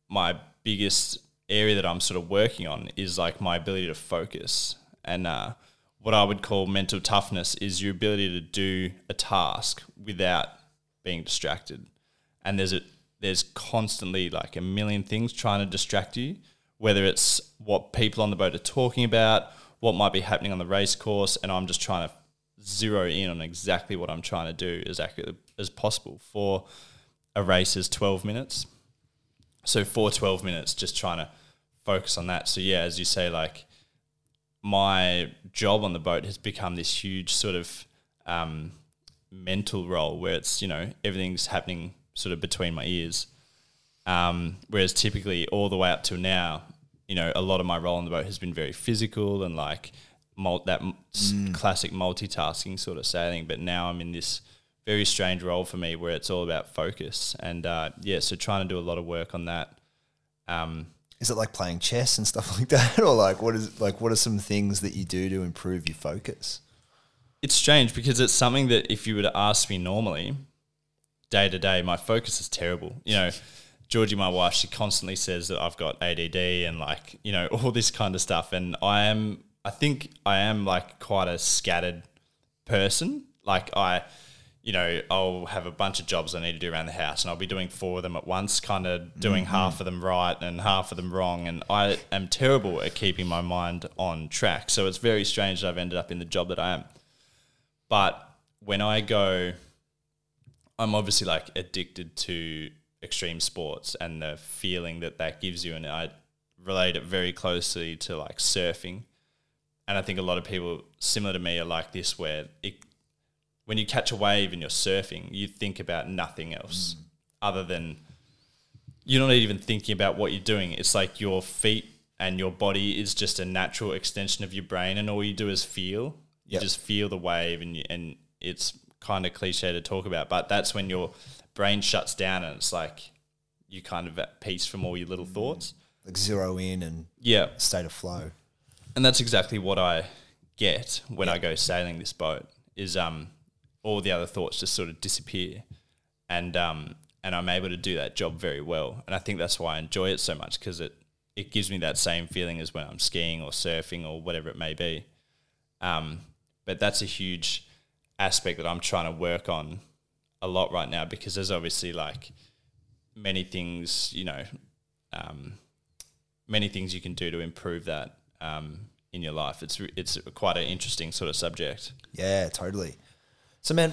my biggest area that I'm sort of working on is like my ability to focus. And uh, what I would call mental toughness is your ability to do a task without being distracted. And there's a there's constantly like a million things trying to distract you, whether it's what people on the boat are talking about, what might be happening on the race course, and I'm just trying to zero in on exactly what I'm trying to do as accurately as possible for a race is 12 minutes. So for 12 minutes, just trying to focus on that. So yeah, as you say, like my job on the boat has become this huge sort of um, mental role where it's you know everything's happening sort of between my ears. Um, whereas typically all the way up to now, you know, a lot of my role on the boat has been very physical and like mul- that m- s- classic multitasking sort of sailing. But now I'm in this very strange role for me where it's all about focus and uh, yeah, so trying to do a lot of work on that. Um, Is it like playing chess and stuff like that, or like what is like what are some things that you do to improve your focus? it's strange because it's something that if you were to ask me normally, day to day, my focus is terrible. You know, Georgie, my wife, she constantly says that I've got ADD and like, you know, all this kind of stuff. And I am, I think I am like quite a scattered person. Like I, you know, I'll have a bunch of jobs I need to do around the house and I'll be doing four of them at once, kind of doing mm-hmm. half of them right and half of them wrong. And I am terrible at keeping my mind on track. So it's very strange that I've ended up in the job that I am. But when I go, I'm obviously like addicted to extreme sports and the feeling that that gives you. And I relate it very closely to like surfing. And I think a lot of people similar to me are like this, where it, when you catch a wave and you're surfing, you think about nothing else mm. other than you're not even thinking about what you're doing. It's like your feet and your body is just a natural extension of your brain, and all you do is feel. You Yep. just feel the wave, and you, and it's kind of cliche to talk about, but that's when your brain shuts down, and it's like you kind of at peace from all your little thoughts. Like zero in and Yeah, state of flow. and that's exactly what I get when I go sailing this boat. Is um, all the other thoughts just sort of disappear, and um, and I'm able to do that job very well. And I think that's why I enjoy it so much because it it gives me that same feeling as when I'm skiing or surfing or whatever it may be. Um, but that's a huge aspect that I'm trying to work on a lot right now because there's obviously like many things, you know, um, many things you can do to improve that um, in your life. It's it's quite an interesting sort of subject. Yeah, totally. So, man,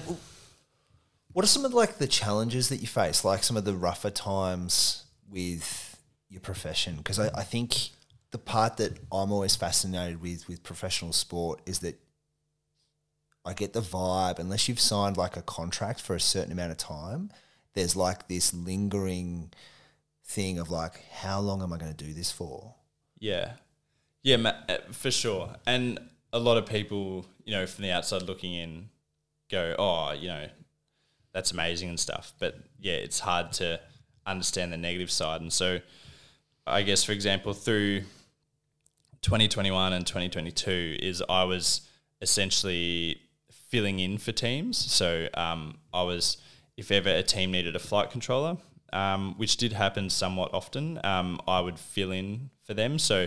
what are some of like the challenges that you face? Like some of the rougher times with your profession? Because I, I think the part that I'm always fascinated with with professional sport is that I get the vibe, unless you've signed like a contract for a certain amount of time, there's like this lingering thing of like, how long am I going to do this for? Yeah, yeah, uh, for sure. And a lot of people, you know, from the outside looking in, go, "Oh, you know, that's amazing and stuff." But yeah, it's hard to understand the negative side. And so, I guess, for example, through 2021 and 2022, is I was essentially filling in for teams. So um, I was, if ever a team needed a flight controller, um, which did happen somewhat often, um, I would fill in for them. So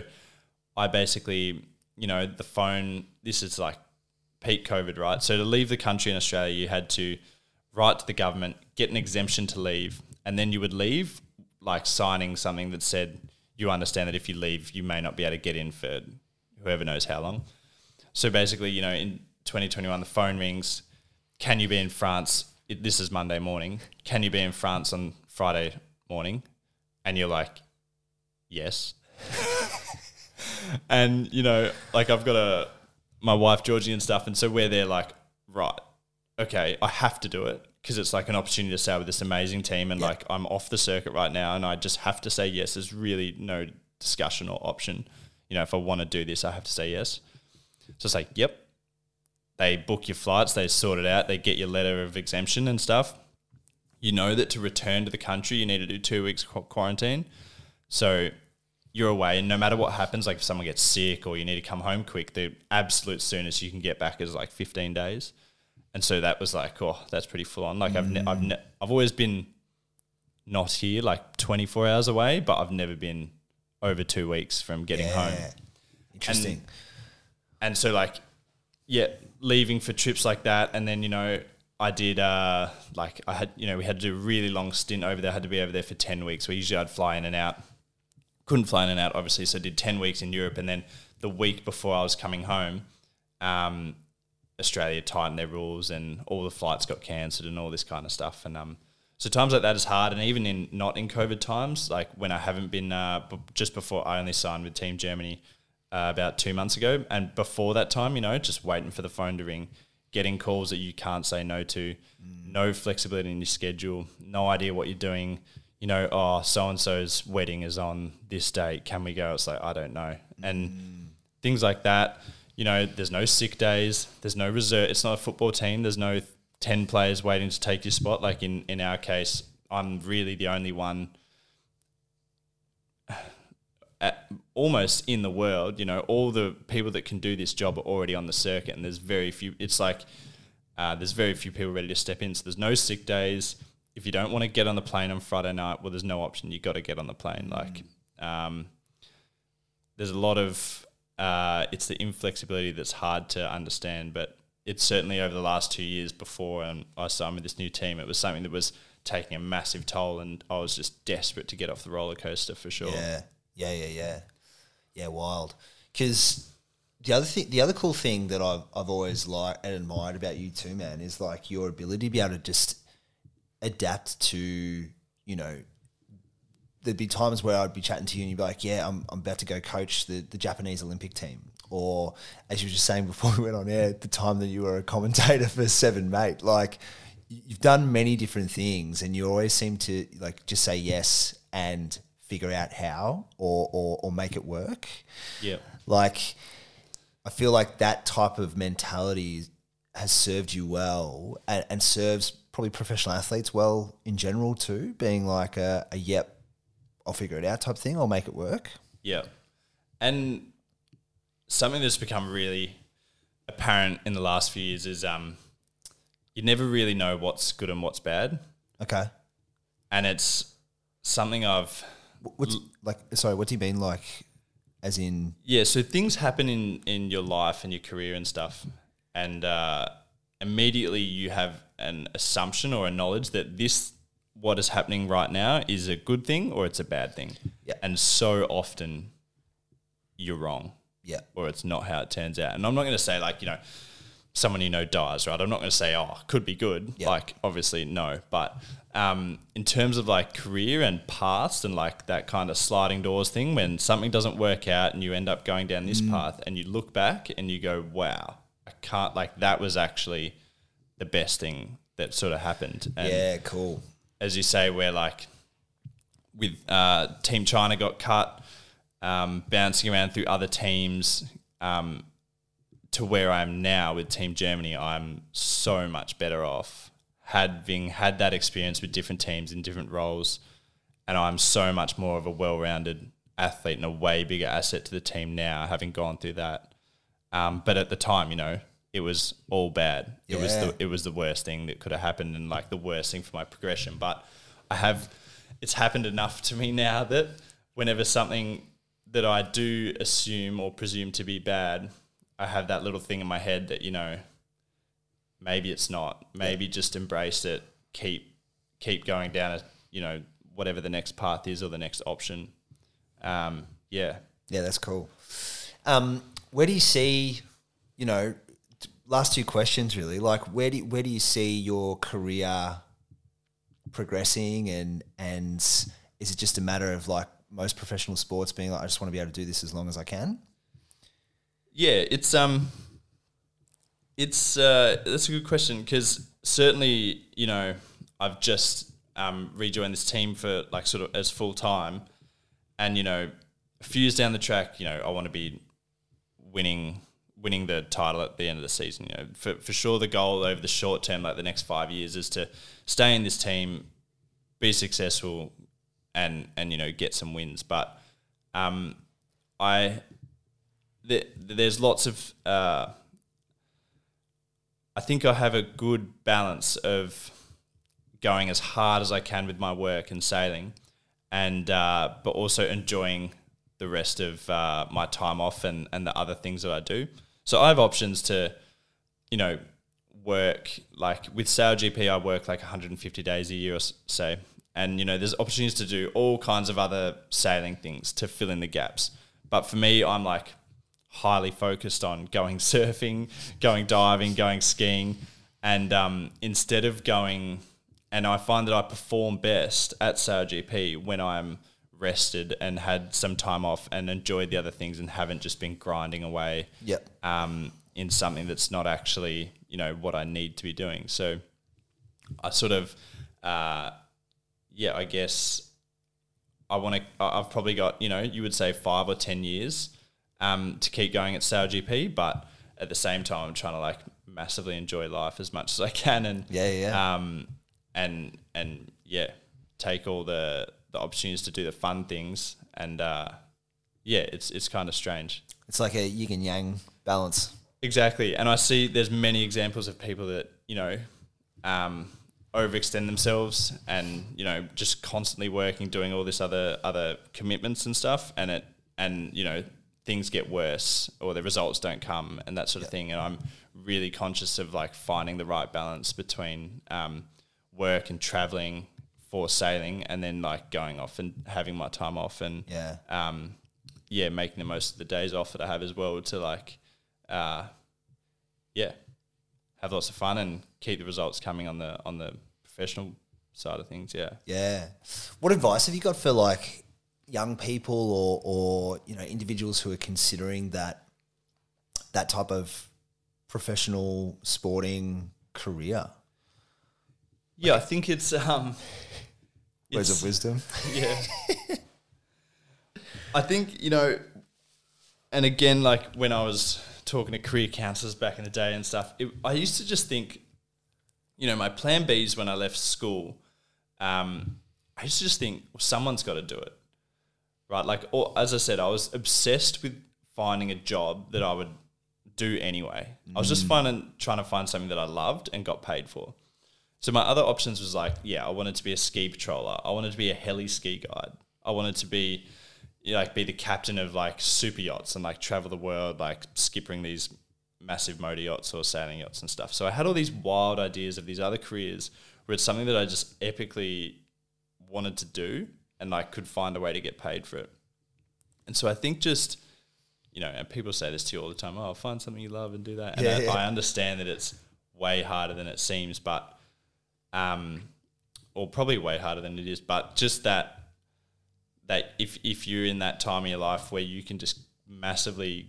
I basically, you know, the phone, this is like peak COVID, right? So to leave the country in Australia, you had to write to the government, get an exemption to leave, and then you would leave like signing something that said you understand that if you leave, you may not be able to get in for whoever knows how long. So basically, you know, in 2021, the phone rings. Can you be in France? It, this is Monday morning. Can you be in France on Friday morning? And you're like, yes. and you know, like I've got a my wife Georgie and stuff, and so we're there like, right, okay, I have to do it because it's like an opportunity to stay with this amazing team, and like I'm off the circuit right now, and I just have to say yes. There's really no discussion or option. You know, if I want to do this, I have to say yes. So it's like, yep. They book your flights, they sort it out, they get your letter of exemption and stuff. You know that to return to the country, you need to do two weeks qu- quarantine. So you're away, and no matter what happens, like if someone gets sick or you need to come home quick, the absolute soonest you can get back is like 15 days. And so that was like, oh, that's pretty full on. Like I've ne- I've ne- I've always been not here, like 24 hours away, but I've never been over two weeks from getting home. Interesting. And so like, yeah, leaving for trips like that, and then you know I did uh, like I had you know we had to do a really long stint over there. I had to be over there for ten weeks. Where usually I'd fly in and out. Couldn't fly in and out obviously, so I did ten weeks in Europe, and then the week before I was coming home, um, Australia tightened their rules, and all the flights got cancelled, and all this kind of stuff. And um, so times like that is hard, and even in not in COVID times, like when I haven't been uh, b- just before I only signed with Team Germany uh, about two months ago, and before that time, you know, just waiting for the phone to ring, getting calls that you can't say no to, no flexibility in your schedule, no idea what you're doing. You know, oh, so and so's wedding is on this date. Can we go? It's like I don't know, and things like that. You know, there's no sick days. There's no reserve. It's not a football team. There's no ten players waiting to take your spot. Like in in our case, I'm really the only one almost in the world, you know, all the people that can do this job are already on the circuit, and there's very few. It's like uh, there's very few people ready to step in. So there's no sick days. If you don't want to get on the plane on Friday night, well, there's no option. You got to get on the plane. Like, um, there's a lot of uh, it's the inflexibility that's hard to understand, but it's certainly over the last two years before and I signed with this new team, it was something that was taking a massive toll, and I was just desperate to get off the roller coaster for sure. Yeah, yeah, yeah, yeah, yeah. Wild. Because the other thing, the other cool thing that I've I've always liked and admired about you too, man, is like your ability to be able to just adapt to, you know. There'd be times where I'd be chatting to you and you'd be like, "Yeah, I'm, I'm about to go coach the, the Japanese Olympic team," or as you were just saying before we went on air, the time that you were a commentator for Seven Mate, like you've done many different things and you always seem to like just say yes and figure out how or or, or make it work Yeah. like i feel like that type of mentality has served you well and, and serves probably professional athletes well in general too being like a, a yep i'll figure it out type thing i'll make it work Yeah. And something that's become really apparent in the last few years is um you never really know what's good and what's bad, Okay. and it's something I've What's like? Sorry, what do you mean? Like, as in? Yeah, so things happen in in your life and your career and stuff, and uh, immediately you have an assumption or a knowledge that this what is happening right now is a good thing or it's a bad thing. Yeah. And so often you're wrong Yeah. or it's not how it turns out. And I'm not going to say like, you know, someone you know dies, right? I'm not going to say, oh, could be good. Yeah. Like, obviously, no. But um, in terms of like career and past and like that kind of sliding doors thing, when something doesn't work out and you end up going down this Mm. path and you look back and you go, wow, I can't, like, that was actually the best thing that sort of happened. And yeah. Cool. as you say, where like with uh, Team China got cut, um, bouncing around through other teams um, to where I am now with Team Germany, I'm so much better off having had that experience with different teams in different roles, and I'm so much more of a well-rounded athlete and a way bigger asset to the team now, having gone through that. Um, but at the time, you know, it was all bad. It was the it was the worst thing that could have happened, and like the worst thing for my progression. But I have, it's happened enough to me now that whenever something that I do assume or presume to be bad, I have that little thing in my head that you know, maybe it's not. Maybe just embrace it. Keep keep going down a you know whatever the next path is or the next option. Um, yeah, Yeah, that's cool. Um, where do you see, you know, last two questions really, like where do where do you see your career progressing and and is it just a matter of like most professional sports being like I just want to be able to do this as long as I can? Yeah, it's um, it's uh, that's a good question because certainly you know I've just um rejoined this team for like sort of as full time, and you know a few years down the track, you know I want to be winning winning the title at the end of the season. You know, for for sure the goal over the short term, like the next five years, is to stay in this team, be successful, and and you know get some wins. But um, I there, there's lots of uh, I think I have a good balance of going as hard as I can with my work and sailing, and uh, but also enjoying the rest of uh, my time off and, and the other things that I do. So I have options to, you know, work like with Sail GP. I work like 150 days a year or s- say, and you know, there's opportunities to do all kinds of other sailing things to fill in the gaps. But for me, I'm like highly focused on going surfing, going diving, going skiing, and um, instead of going, and I find that I perform best at Sail GP when I'm rested and had some time off and enjoyed the other things and haven't just been grinding away Yep. um, in something that's not actually you know what I need to be doing. So I sort of, uh, yeah, I guess I want to. I've probably got you know you would say five or ten years um, to keep going at Sail GP, but at the same time I'm trying to like massively enjoy life as much as I can and Yeah, yeah, yeah. um, and and yeah, take all the the opportunities to do the fun things and uh, yeah, it's it's kind of strange. It's like a yin and yang balance. Exactly, and I see there's many examples of people that you know um, overextend themselves and you know just constantly working, doing all this other other commitments and stuff, and it and you know things get worse or the results don't come and that sort of thing. And I'm really conscious of like finding the right balance between um, work and traveling for sailing, and then like going off and having my time off and Yeah. um, yeah, making the most of the days off that I have as well to like, uh, yeah, have lots of fun and keep the results coming on the on the professional side of things. Yeah. Yeah. What advice have you got for like young people or or you know individuals who are considering that that type of professional sporting career? Yeah, I think it's um, Words it's- of wisdom. Yeah. I think, you know, and again, like when I was talking to career counselors back in the day and stuff, it, I used to just think, you know, my plan Bs when I left school, um, I used to just think, well, someone's got to do it. Right. Like, or, as I said, I was obsessed with finding a job that I would do anyway. I was just mm. finding trying to find something that I loved and got paid for. So my other options was like, yeah, I wanted to be a ski patroller. I wanted to be a heli ski guide. I wanted to be you know, like be the captain of like super yachts and like travel the world, like skippering these massive motor yachts or sailing yachts and stuff. So I had all these wild ideas of these other careers where it's something that I just epically wanted to do and like could find a way to get paid for it. And so I think just you know, and people say this to you all the time. Oh, find something you love and do that. And Yeah, I, yeah. I understand that it's way harder than it seems, but um, or probably way harder than it is. But just that that if if you're in that time of your life where you can just massively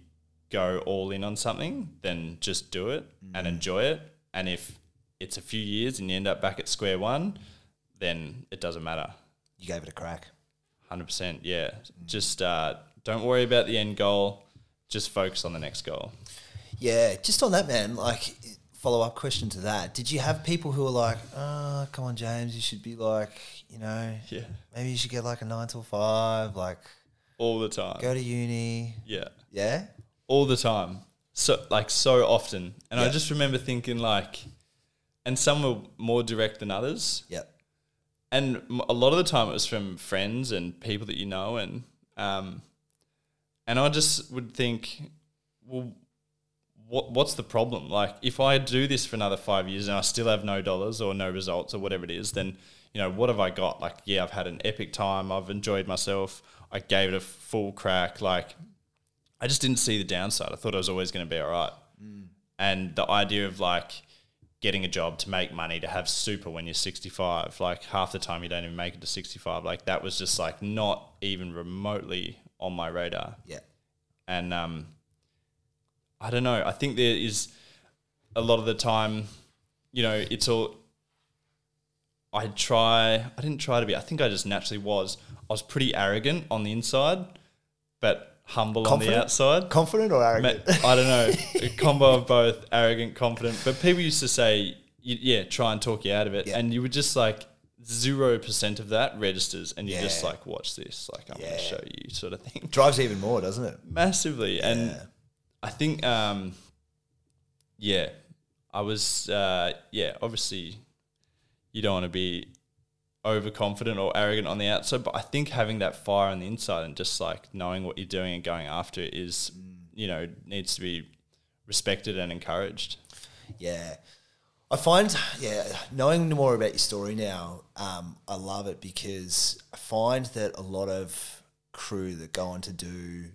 go all in on something, then just do it and enjoy it. And if it's a few years and you end up back at square one, then it doesn't matter. You gave it a crack. Hundred percent, yeah. Just uh, don't worry about the end goal. Just focus on the next goal. Yeah, just on that, man. Like, follow up question to that. Did you have people who were like, "Oh, come on, James, you should be like, you know, Yeah, maybe you should get like a nine till five, like all the time. go to uni." Yeah, Yeah, all the time. So like so often, and I just remember thinking like, and some were more direct than others. yep, and a lot of the time it was from friends and people that you know and um and I just would think well what what's the problem? Like if I do this for another 5 years and I still have no dollars or no results or whatever it is then you know what have I got? Like yeah I've had an epic time. I've enjoyed myself. I gave it a full crack. Like I just didn't see the downside. I thought I was always going to be all right. And the idea of like getting a job to make money to have super when you're 65 like half the time you don't even make it to 65 like that was just like not even remotely on my radar. Yeah, and um i don't know. I think there is a lot of the time you know it's all i try i didn't try to be i think i just naturally was. I was pretty arrogant on the inside but humble on the Confident? outside confident or arrogant? I don't know, a combo of both arrogant, confident. But people used to say, yeah, try and talk you out of it. Yeah. And you were just like 0% of that registers and you're just like, watch this. Like, I'm going to show you, sort of thing. Drives even more, doesn't it? Massively. And I think, um, yeah, I was, uh, yeah, obviously you don't want to be overconfident or arrogant on the outside, but I think having that fire on the inside and just like knowing what you're doing and going after it is, you know, needs to be respected and encouraged. Yeah. I find, yeah, knowing more about your story now, um, I love it because I find that a lot of crew that go on to do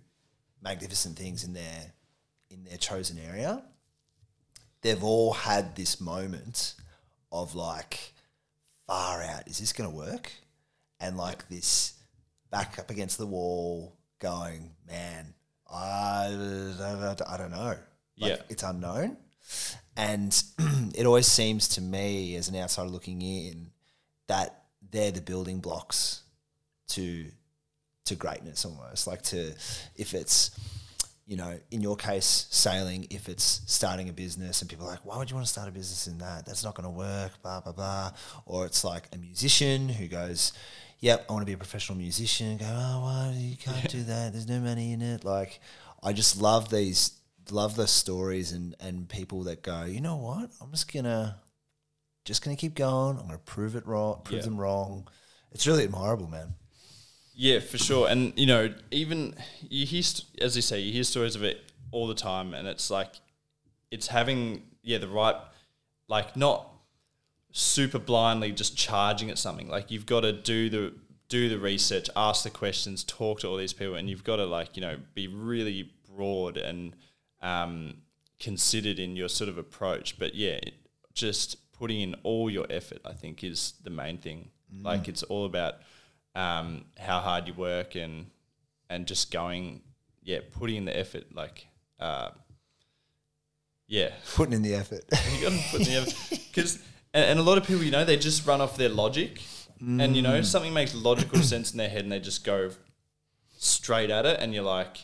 magnificent things in their in their chosen area, they've all had this moment of like, far out, is this going to work? And like this back up against the wall, going, man, I, I don't know. Like, Yeah. it's unknown. And it always seems to me, as an outsider looking in, that they're the building blocks to to greatness almost. Like to if it's you know, in your case, sailing, if it's starting a business and people are like, why would you want to start a business in that? That's not going to work, blah, blah, blah. Or it's like a musician who goes, yep, I want to be a professional musician. Go, oh, why you can't do that? There's no money in it. Like, I just love these, love the stories and, and people that go, you know what? I'm just going to, just going to keep going. I'm going to prove it wrong, prove Yeah. them wrong. It's really admirable, man. Yeah, for sure. And you know, even you hear, st- as you say, you hear stories of it all the time, and it's like it's having yeah the right, like not super blindly just charging at something. Like you've got to do the do the research, ask the questions, talk to all these people, and you've got to like you know be really broad and um, considered in your sort of approach. But yeah, it- just putting in all your effort, I think, is the main thing. Like it's all about um, how hard you work and and just going, yeah, putting in the effort. Like, uh, yeah, Putting in the effort. you got to put in the effort because and, and a lot of people, you know, they just run off their logic, and you know, something makes logical sense in their head, and they just go straight at it, and you're like,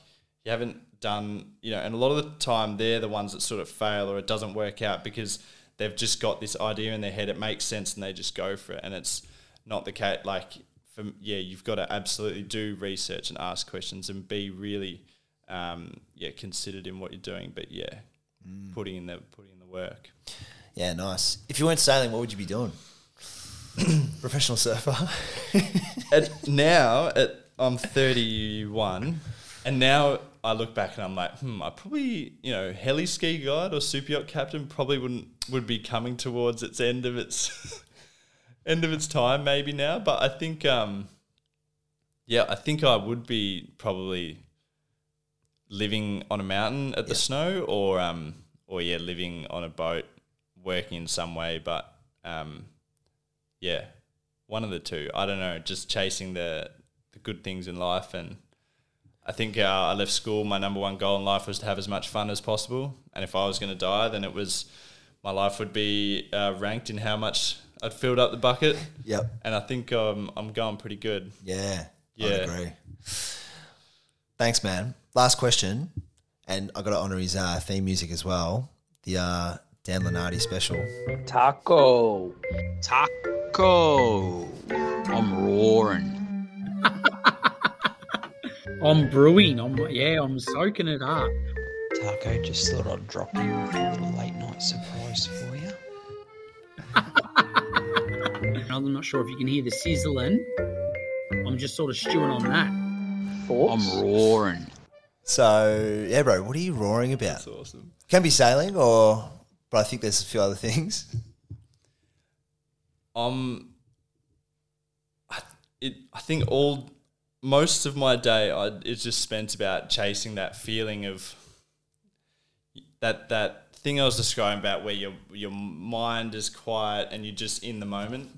you haven't done, you know, and a lot of the time they're the ones that sort of fail or it doesn't work out because they've just got this idea in their head, it makes sense, and they just go for it, and it's not the case. Like, for, yeah, you've got to absolutely do research and ask questions and be really, um, yeah, considered in what you're doing. But yeah, putting in the putting in the work. Yeah, nice. If you weren't sailing, what would you be doing? Professional surfer. at now at I'm 31, and now I look back and I'm like, hmm, I probably you know heli ski guide or super yacht captain probably wouldn't would be coming towards its end of its end of its time maybe now, but I think um yeah I think I would be probably living on a mountain at the Yeah. snow or um or yeah living on a boat working in some way, but um yeah, one of the two. I don't know, just chasing the the good things in life, and I think uh, I left school. My number one goal in life was to have as much fun as possible, and if I was going to die, then it was my life would be uh, ranked in how much I'd filled up the bucket, yep. and I think um, I'm going pretty good. Yeah. I agree. Thanks, man. Last question, and I got to honor his uh, theme music as well. The uh, Dan Lenardi special. Taco. Taco. I'm roaring. I'm brewing. I'm yeah. I'm soaking it up. Taco, just thought I'd drop in with a little late night surprise for you. I'm not sure if you can hear the sizzling. I'm just sort of stewing on that. I'm roaring. So, yeah, bro, what are you roaring about? That's awesome. Can be sailing, or, but I think there's a few other things. Um, I it I think all most of my day I it's just spent about chasing that feeling of that that thing I was describing about where your your mind is quiet and you're just in the moment.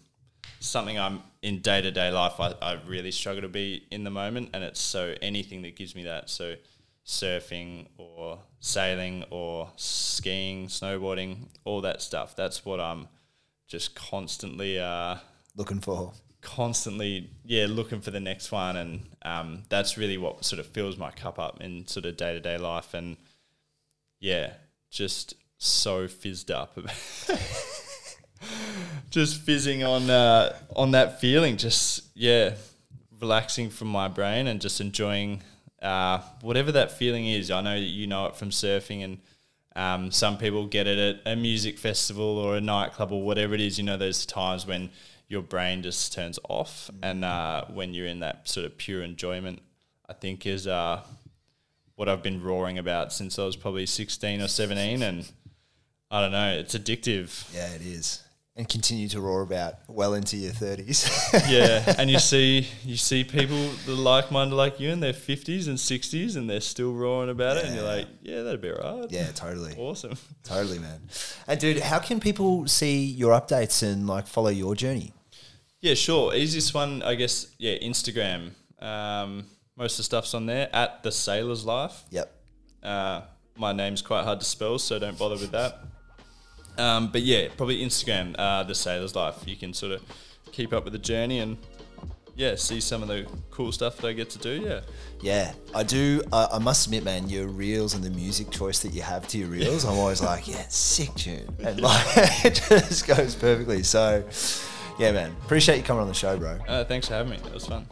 Something I'm in day to day life. I, I really struggle to be in the moment, and it's so anything that gives me that. So surfing or sailing or skiing, snowboarding, all that stuff. That's what I'm just constantly uh, Looking for. constantly yeah looking for the next one and um, that's really what sort of fills my cup up in sort of day-to-day life and yeah just so fizzed up just fizzing on uh, on that feeling just yeah relaxing from my brain and just enjoying uh, whatever that feeling is i know that you know it from surfing and um, some people get it at a music festival or a nightclub or whatever it is. You know, there's times when your brain just turns off, and uh, when you're in that sort of pure enjoyment, I think is uh, what I've been roaring about since I was probably 16 or 17, and I don't know, it's addictive. Yeah, it is. And continue to roar about well into your 30s. yeah, and you see you see people that are like-minded like you in their 50s and 60s, and they're still roaring about it, and you're like, yeah, that'd be right. yeah, totally. awesome. Totally, man. And, dude, how can people see your updates and, like, follow your journey? Yeah, sure. Easiest one, I guess. Yeah, Instagram. Um, most of the stuff's on there at the Sailor's Life. Yep. Uh, my name's quite hard to spell, so don't bother with that. Um, but yeah, probably Instagram, uh, the Sailor's Life. You can sort of keep up with the journey and yeah, see some of the cool stuff that I get to do. Yeah, Yeah, I do. I I must admit, man, your reels and the music choice that you have to your reels, I'm always like, yeah, sick tune, and like it just goes perfectly. So, yeah, man, appreciate you coming on the show, bro. uh, thanks for having me. That was fun.